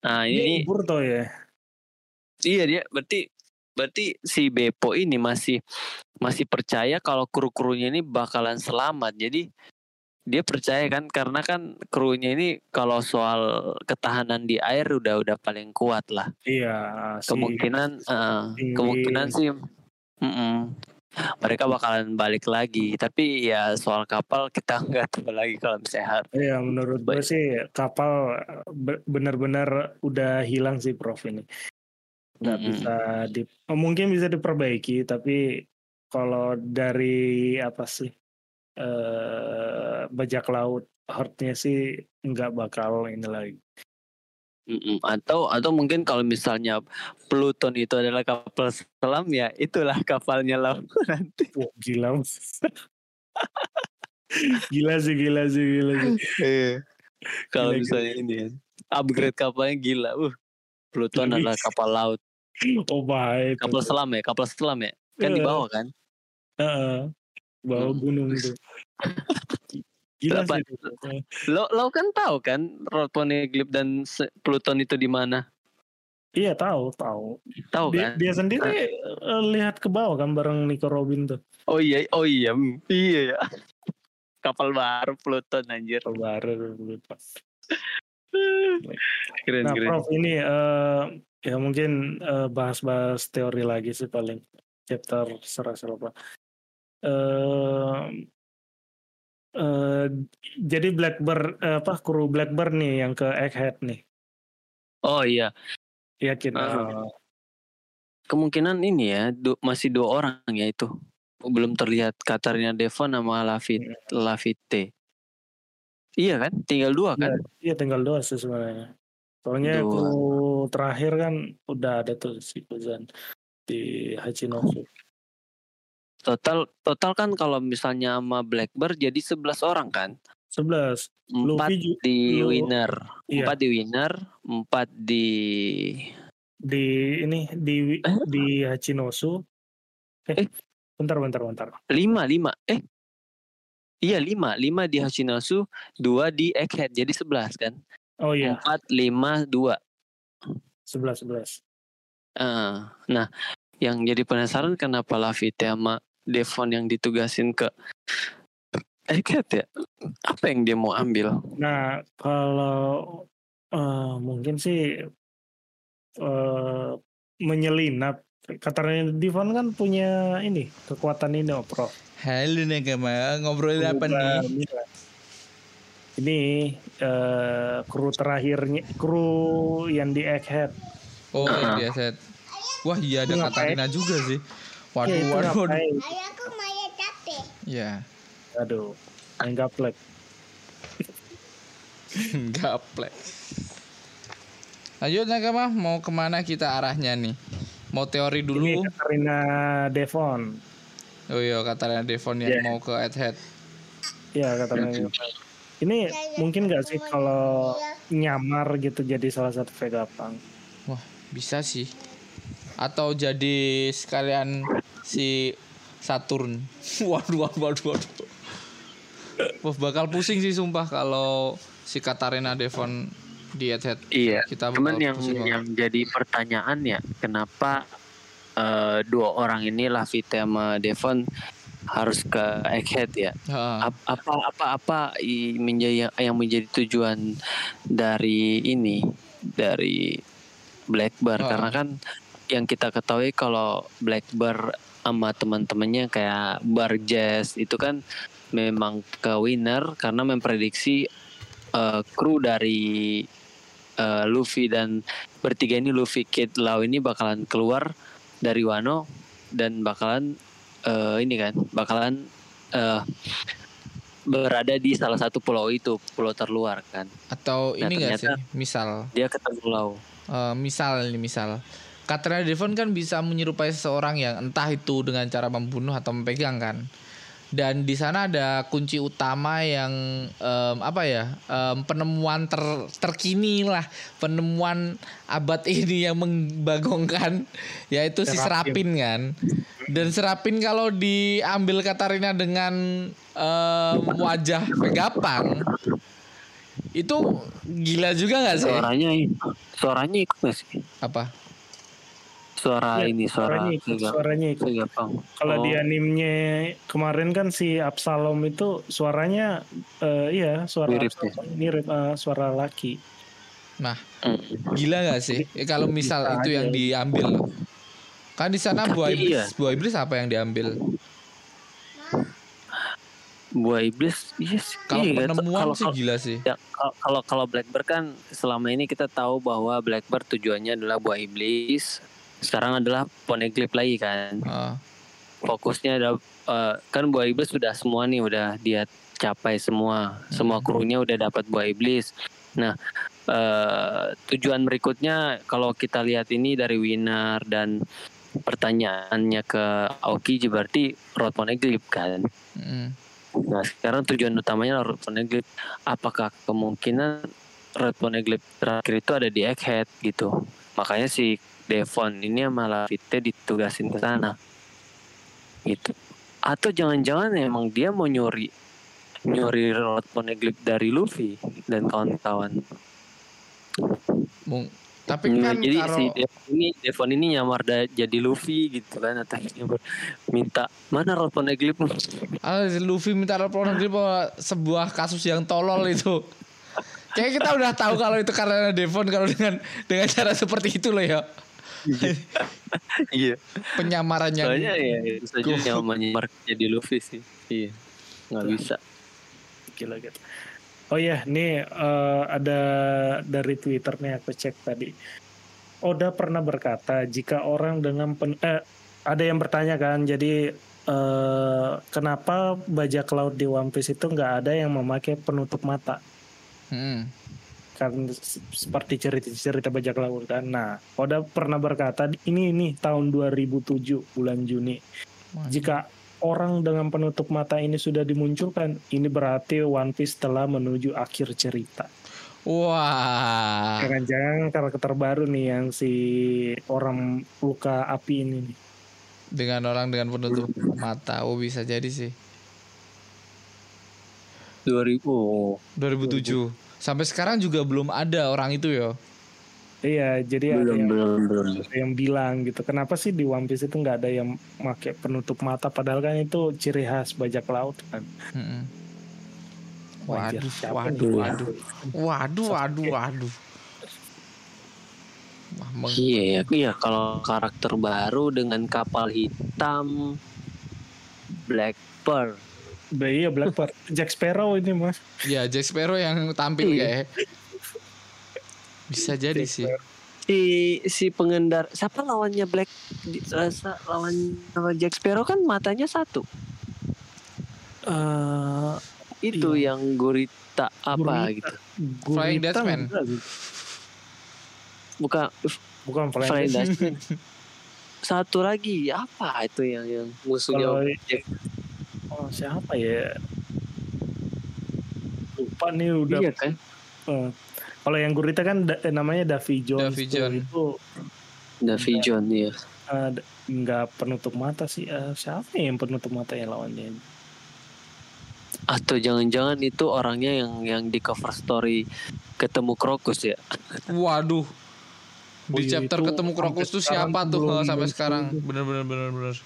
Nah ini ini Burto ya iya dia berarti berarti si Bepo ini masih masih percaya kalau kru-krunya ini bakalan selamat. Jadi dia percaya kan karena kan krunya ini kalau soal ketahanan di air udah udah paling kuat lah. iya si Kemungkinan tinggi. kemungkinan sih mm-mm. mereka bakalan balik lagi. Tapi ya soal kapal kita nggak tahu lagi kalau sehat. Iya menurut gue sih kapal be- benar-benar udah hilang sih Prof ini. Nggak Mm-mm. bisa di oh, mungkin bisa diperbaiki tapi kalau dari apa sih eh bajak laut heartnya sih nggak bakal ini lagi. Mm-mm. Atau atau mungkin kalau misalnya Pluton itu adalah kapal selam ya itulah kapalnya lah nanti. Wah, gila. gila sih gila sih gila sih. kalau Gila, misalnya ini upgrade kapalnya gila. Uh, Pluton adalah kapal laut, Oh baik. kapal selam ya, kapal selam ya. Kan di Iya. bawah kan? Heeh. Bawa Hmm. gunung tuh. Gila sih. itu. Lo lo kan tahu kan Poneglyph dan Pluton itu di mana? Iya tahu tahu. Tahu Dia, kan? dia sendiri eh, lihat ke bawah kan bareng Nico Robin tuh. Oh iya, oh iya, mm, iya ya. Kapal baru Pluton anjir. Baru lupa. Keren Nah, keren. Prof ini eh, ya mungkin eh, bahas-bahas teori lagi sih paling chapter serasa apa. Eh, jadi Blackbird eh, apa kru Blackbird nih yang ke Egghead nih. Oh iya, Yakin. Ah. eh, kemungkinan ini ya du- masih dua orang ya itu belum terlihat Katarina Devon sama Lafit Lafite. Iya kan, tinggal dua kan? Iya tinggal dua sih sebenarnya. Soalnya Dua. kru terakhir kan udah ada tuh si Kuzan di Hachinosu. Total total kan kalau misalnya sama Blackbird jadi 11 orang kan? 11. Empat di Lu- winner, Iya. empat di winner, empat di di ini di Eh? di Hachinosu. Eh, Eh. bentar bentar bentar. lima lima eh iya lima lima di Hachinosu, dua di Egghead jadi 11 kan? Oh iya, Empat lima dua. 11 11. Eh, nah, yang jadi penasaran kenapa Lafite sama Devon yang ditugasin ke Egghead ya? Apa yang dia mau ambil? Nah, kalau eh, mungkin sih eh menyelinap Katanya Divon kan punya ini kekuatan ini oh, Prof. Halo Nakama, ngobrolin apa nih? Ini eh, kru terakhirnya, kru yang di Egghead. Oh, Ah. dia set. Wah, iya ada? Katarina juga sih. Ya, Waduh, itu waduh, waduh. ngapain? Ayahku Maya capek. Ya, Aduh, main gaplek. gaplek. Lanjut Nakama, mau ke mana kita arahnya nih? Mau teori Ini dulu? Katarina Devon. Oh iya, Katarina Devon yang Iya. mau ke Head. Ya Katarina Devon. Ini mungkin nggak sih kalau nyamar gitu jadi salah satu Vegapunk? Wah, bisa sih. Atau jadi sekalian si Saturn. Waduh, waduh, waduh, waduh. Wah, bakal pusing sih sumpah kalau si Katarina Devon di Head. Iya. Kita Cuman yang pusing banget. yang jadi pertanyaan ya, kenapa eh, dua orang ini Lafite sama Devon harus ke Egghead ya. Ap- apa apa apa menjadi yang menjadi tujuan dari ini dari Blackbird Ah. karena kan yang kita ketahui kalau Blackbird sama teman-temannya kayak Barges itu kan memang ke winner karena memprediksi eh, kru dari eh, Luffy dan bertiga ini Luffy, Kid, Lau ini bakalan keluar dari Wano dan bakalan eh, ini kan bakalan eh, berada di salah satu pulau itu pulau terluar kan. Atau Nah, ini enggak sih? Misal? dia ketemu Lau. Eh, misal ini misal Katrina Devon kan bisa menyerupai seseorang yang entah itu dengan cara membunuh atau memegang kan? Dan di sana ada kunci utama yang em, apa ya em, penemuan ter, terkini lah penemuan abad ini yang membagongkan yaitu si serapin. Kan? Dan serapin kalau diambil Katarina dengan em, wajah Vegapunk itu gila juga nggak sih? Suaranya suaranya ikut nggak sih? Apa suara Iya, ini suara suaranya ikut, Vega- suaranya ikut. Kalau Oh, di animenya kemarin kan si Absalom itu suaranya eh, iya suara Mirip ya? Absalom, mirip eh, suara laki. Nah, mm. gila nggak sih? Ya, kalau misal Bisa itu aja. yang diambil, kan di sana buah iblis, iya. buah iblis apa yang diambil? buah iblis yes Kalau iya, penemuan kalau- sih kalau- gila sih. Ya, kal- kalau kalau Blackbird kan selama ini kita tahu bahwa Blackbird tujuannya adalah buah iblis. Sekarang adalah poneglyph lagi kan. Ah, Fokusnya ada eh, kan buah iblis sudah semua nih udah dia capai semua. Semua krunya udah dapat buah iblis. Nah, eh, tujuan berikutnya kalau kita lihat ini dari winner dan pertanyaannya ke Aoki berarti Road Poneglyph kan. mm. Nah sekarang tujuan utamanya Road Poneglyph. Apakah kemungkinan Road Poneglyph terakhir itu ada di Egghead gitu? Makanya si Devon ini malah Vite ditugasin ke sana. Gitu. Atau jangan-jangan emang dia mau nyuri nyuri Road Poneglyph dari Luffy dan kawan-kawan. Mung- Tapi Nah, kan jadi kalau si Devon ini Devon ini nyamar da- jadi Luffy gitu kan nyamar minta mana Road Poneglyph ah, Luffy minta negeri bahwa sebuah kasus yang tolol itu. Kayak kita udah tahu kalau itu karena Devon kalau dengan dengan cara seperti itu loh ya. Iya. Penyamaran yang Soalnya ya itu saja yang menyamar jadi Luffy sih. Iya. Nggak bisa. Gila gitu. Oh iya, nih eh, ada dari Twitter nih aku cek tadi. Oda pernah berkata jika orang dengan pen, eh, ada yang bertanya kan, jadi eh, kenapa bajak laut di One Piece itu nggak ada yang memakai penutup mata? Hmm. Kan se- seperti cerita-cerita bajak laut kan. Nah, Oda pernah berkata ini ini tahun 2007 bulan Juni. Jika orang dengan penutup mata ini sudah dimunculkan, ini berarti One Piece telah menuju akhir cerita. Wah. Jangan-jangan karakter baru nih yang si orang luka api ini nih. Dengan orang dengan penutup mata. Oh bisa jadi sih. 2000. Oh. 2007. Sampai sekarang juga belum ada orang itu ya. Iya, jadi ada Belum yang, belum belum. ada yang bilang gitu. Kenapa sih di One Piece itu nggak ada yang pakai penutup mata? Padahal kan itu ciri khas bajak laut kan. Wajar, Waduh, siapa waduh, nih? waduh, waduh, waduh, waduh. Wah, Iya ya, iya kalau karakter baru dengan kapal hitam Black Pearl. Bah, iya Blackbird, Jack Sparrow ini mas. ya Jack Sparrow yang tampil Iya. kayak bisa jadi sih. Si si pengendar siapa lawannya Black eh, lawan lawan Jack Sparrow kan matanya satu. Eh, Itu Iya. yang gurita apa Gurita. gitu. Flying Gurita Dutchman. enggak, Bukan Bukan Flying, Flying Dutchman. Dutchman. Satu lagi apa itu yang yang musuhnya Kalau Jack oh, siapa ya? Lupa nih udah. Iya kan? Eh, kalau yang gurita kan da- eh, namanya Davy Jones. Davy. Jones. Itu Davy John ya. eh, d- nggak penutup mata sih. Eh, siapa yang penutup mata yang lawannya? Atau jangan-jangan itu orangnya yang yang di cover story ketemu Krokus ya. Waduh, Oh Di iya, chapter itu ketemu Krokus tuh siapa tuh eh, sampai sekarang? itu. Bener bener bener bener.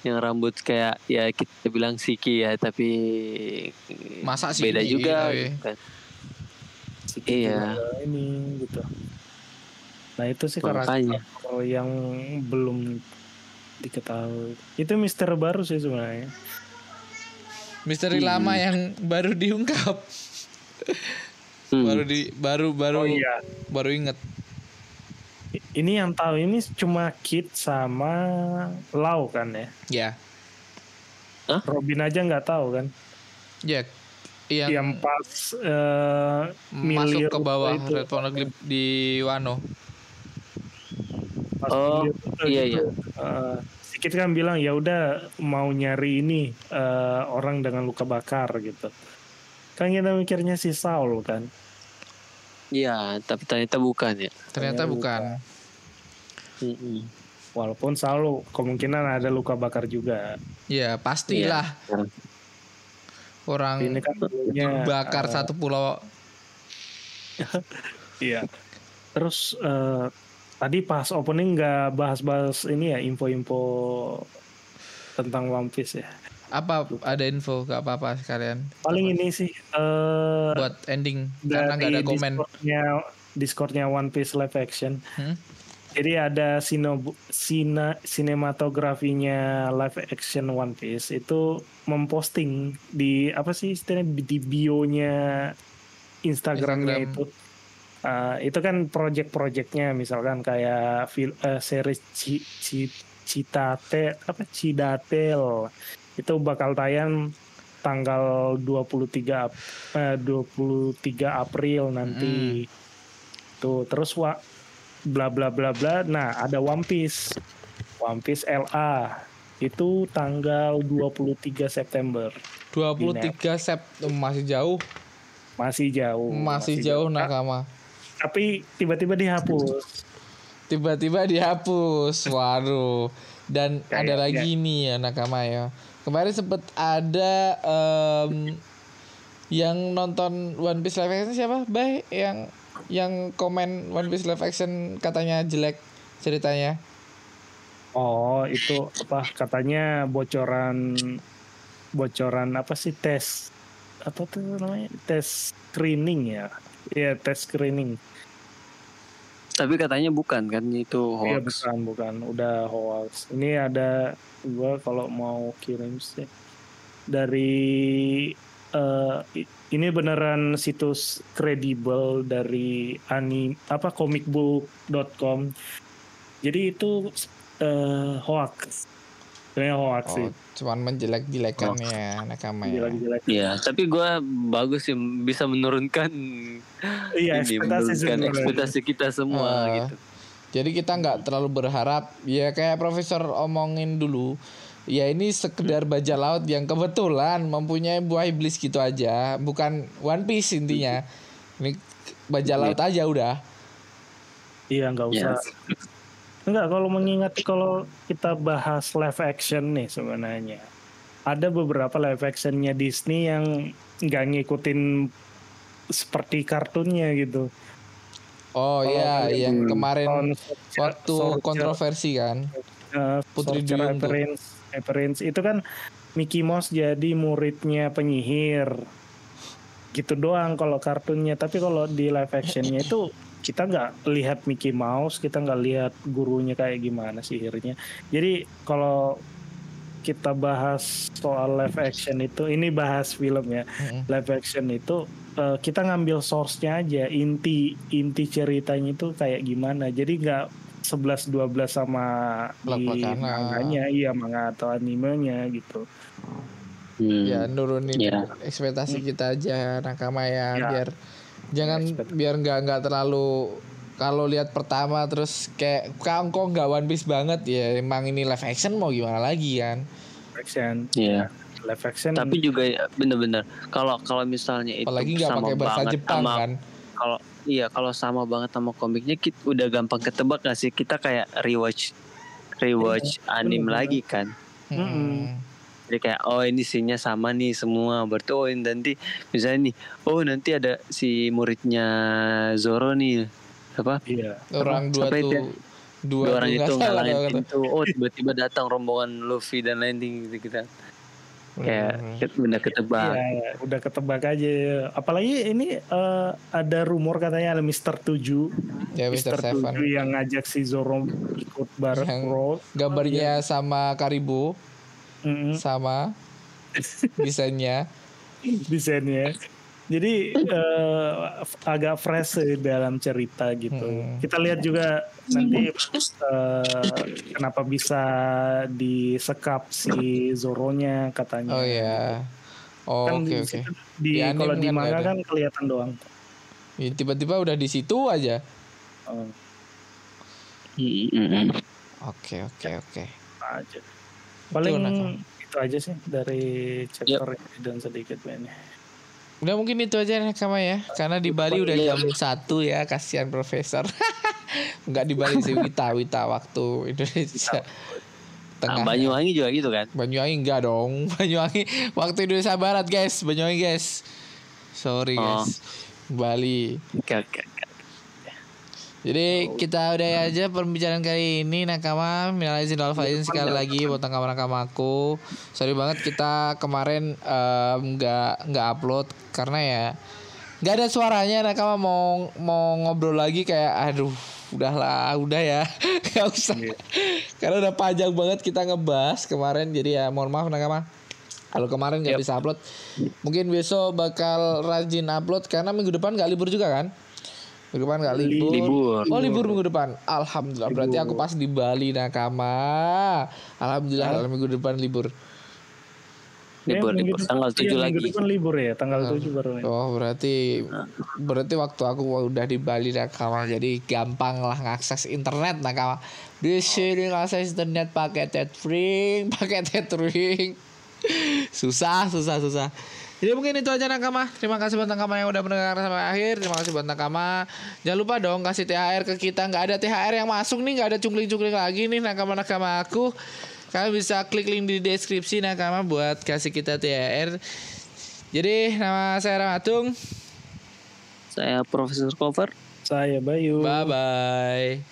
Yang rambut kayak ya kita bilang Siki ya tapi Masa Siki, beda juga tapi- gitu kan. Si Iya. ini gitu. Nah itu sih Makanya. karakter yang belum diketahui. Itu misteri baru sih sebenarnya. Misteri lama yang baru diungkap. Hmm. Baru di baru baru Oh iya. baru inget. Ini yang tahu ini cuma Kit sama Lau kan ya. Ya. Robin aja nggak tahu kan. Ya. Yang, Yang pas eh, masuk ke bawah itu, Red Poneglyph di Wano. pas Oh, iya, gitu. Eh, si Kit kan bilang ya udah mau nyari ini eh, orang dengan luka bakar gitu. Kan kita mikirnya si Saul kan. Iya, tapi ternyata bukan ya. Ternyata Ternyata bukan. Mm-mm. Walaupun Saul kemungkinan ada luka bakar juga. Ya pastilah Iya. orang Ini kan bakar eh, satu pulau. Iya. Terus eh, tadi pas opening nggak bahas-bahas ini ya info-info tentang One Piece ya. Apa ada info? Gak apa-apa sekalian. Paling ini sih eh Buat ending karena nggak ada komen. Discordnya Discordnya One Piece live action. Hmm? Jadi ada sino, sina, sinematografinya live action One Piece itu memposting di apa sih istilahnya di bio-nya Instagramnya Instagram. itu. Uh, itu kan project-projectnya misalkan kayak fil, eh, series Ci, Ci, Citate apa Cidatel itu bakal tayang tanggal 23 Ap- eh, 23 April nanti. Tuh terus wa bla bla bla bla. Nah, ada One Piece. One Piece LA itu tanggal 23 September. 23 Sep masih jauh, Masih jauh. masih jauh Nah, nakama. Tapi tiba-tiba dihapus. Tiba-tiba dihapus. Waduh. Dan Kayak- ada lagi nih ya nakama ya. Kemarin sempet ada em, yang nonton One Piece live action siapa? Bay yang yang komen One Piece live action katanya jelek ceritanya. Oh, itu apa katanya bocoran bocoran apa sih tes apa tuh namanya? Tes screening ya. Iya, tes screening. Tapi katanya bukan kan itu Iya hoax. bukan bukan udah hoax. Ini ada gua kalau mau kirim sih dari eh, i- ini beneran situs kredibel dari ani apa comicbook.com. Jadi itu eh, hoax. Sebenarnya hoax sih. Oh, cuman menjelek-jelekannya nakama ya. Gila-gila. Iya, tapi gua bagus sih bisa menurunkan Iya, ini ekspektasi menurunkan ekspektasi kita semua Ah. gitu. Jadi kita nggak terlalu berharap ya kayak Profesor omongin dulu. Ya ini sekedar bajak laut yang kebetulan mempunyai buah iblis gitu aja, bukan One Piece intinya. Ini bajak laut aja udah. Iya nggak usah. Enggak kalau mengingat kalau kita bahas live action nih sebenarnya ada beberapa live actionnya Disney yang nggak ngikutin seperti kartunnya gitu. Oh iya, kalian yang kemarin waktu kontroversi kan. Putri Duyung Appearance, Appearance itu kan Mickey Mouse jadi muridnya penyihir. Gitu doang kalau kartunnya. Tapi kalau di live actionnya itu kita nggak lihat Mickey Mouse, kita nggak lihat gurunya kayak gimana sihirnya. Jadi kalau kita bahas soal live action itu, ini bahas film ya. Mm-mm. Live action itu eh, kita ngambil source-nya aja, inti inti ceritanya itu kayak gimana. Jadi nggak 11 12 sama di Blak-blakan. manganya, iya manga atau animenya gitu. Hmm. Ya nurunin Iya. ekspektasi kita aja nakama ya, Ya. biar jangan biar nggak nggak terlalu kalau lihat pertama terus kayak kangkong nggak One Piece banget ya emang ini live action mau gimana lagi kan Live action, Iya. live action. Tapi juga ya, bener-bener kalau kalau misalnya itu apalagi nggak sama pakai bahasa banget Jepang sama kan kalau iya kalau sama banget sama komiknya kita udah gampang ketebak gak sih? Kita kayak rewatch rewatch anime bener-bener. lagi kan? Mm-mm. jadi kayak oh ini scene-nya sama nih semua. Berarti oh ini nanti misalnya nih oh nanti ada si muridnya Zoro nih. Apa? Iya. Orang dua Sampai tuh dia- dua, dua orang itu ngalahin pintu. Oh tiba-tiba datang rombongan Luffy dan Landing gitu kita kayak Hmm. benda ketebak Iya, udah ketebak aja. Apalagi ini eh, ada rumor katanya ada Mister 7. Ya Mr. Seven. yang ngajak si Zoro ikut bareng Yang Road. Gambarnya sama Karibu Mm-mm. sama desainnya. desainnya. Jadi eh, agak fresh sih dalam cerita gitu. Hmm. Kita lihat juga nanti eh, kenapa bisa disekap si Zoronya katanya. Oh ya. Oh, Kan oke di oke. situ- Di, Di anime kalau di kan manga ada. kan kelihatan doang. Ya, Tiba-tiba udah di situ aja. Oh. Oke oke oke. aja. Paling Nakama. itu aja sih dari chapter ini dan sedikit ini. Udah mungkin itu aja nakama ya. Karena di Bali udah jam satu ya. Kasihan profesor. Enggak di Bali sih Wita Wita waktu Indonesia. Nah, Tengah. Banyuwangi juga gitu kan Banyuwangi enggak dong. Banyuwangi waktu Indonesia Barat guys. Banyuwangi guys. Sorry Oh. guys. Bali. oke oke oke. Jadi kita udah aja pembicaraan kali ini nakama. Minal izin wal faizin sekali lagi buat nakama aku. Sorry banget kita kemarin em, nggak nggak upload karena ya nggak ada suaranya. Nakama mau mau ngobrol lagi kayak aduh udahlah udah ya. Nggak usah. Karena udah panjang banget kita ngebahas kemarin jadi ya mohon maaf nakama. Kalau kemarin nggak bisa upload mungkin besok bakal rajin upload karena minggu depan nggak libur juga kan minggu depan nggak libur libur Oh libur minggu depan. Alhamdulillah. Berarti aku pas di Bali nakama. Alhamdulillah kalau minggu depan libur. libur minggu libur depan- tanggal 7 minggu lagi depan libur ya, tanggal 7 baru. ya. Oh berarti berarti waktu aku udah di Bali nakama jadi gampang lah ngakses internet nakama. Di sini ngakses internet pakai tethering, pakai tethering. susah, susah, susah. Jadi mungkin itu aja nakama. Terima kasih buat nakama yang udah mendengar sampai akhir. Terima kasih buat nakama. Jangan lupa dong kasih THR ke kita. Nggak ada THR yang masuk nih, nggak ada cungling-cungling lagi nih nakama-nakama aku. Kalian bisa klik link di deskripsi nakama buat kasih kita THR. Jadi nama saya Ramatung. saya Profesor Cover Saya Bayu. Bye bye.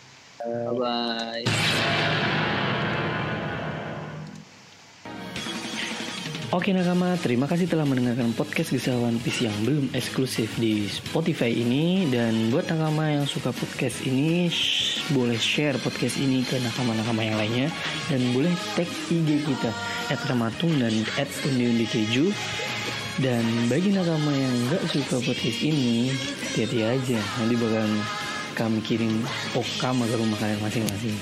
Oke nakama, terima kasih telah mendengarkan podcast Kisah One Piece yang belum eksklusif di Spotify ini. Dan buat nakama yang suka podcast ini shh, Boleh share podcast ini ke nakama-nakama yang lainnya. Dan boleh tag IG kita At Ramatung dan Keju. Dan bagi nakama yang gak suka podcast ini Hati-hati aja. Nanti bakalan kami kirim okama ke rumah kalian masing-masing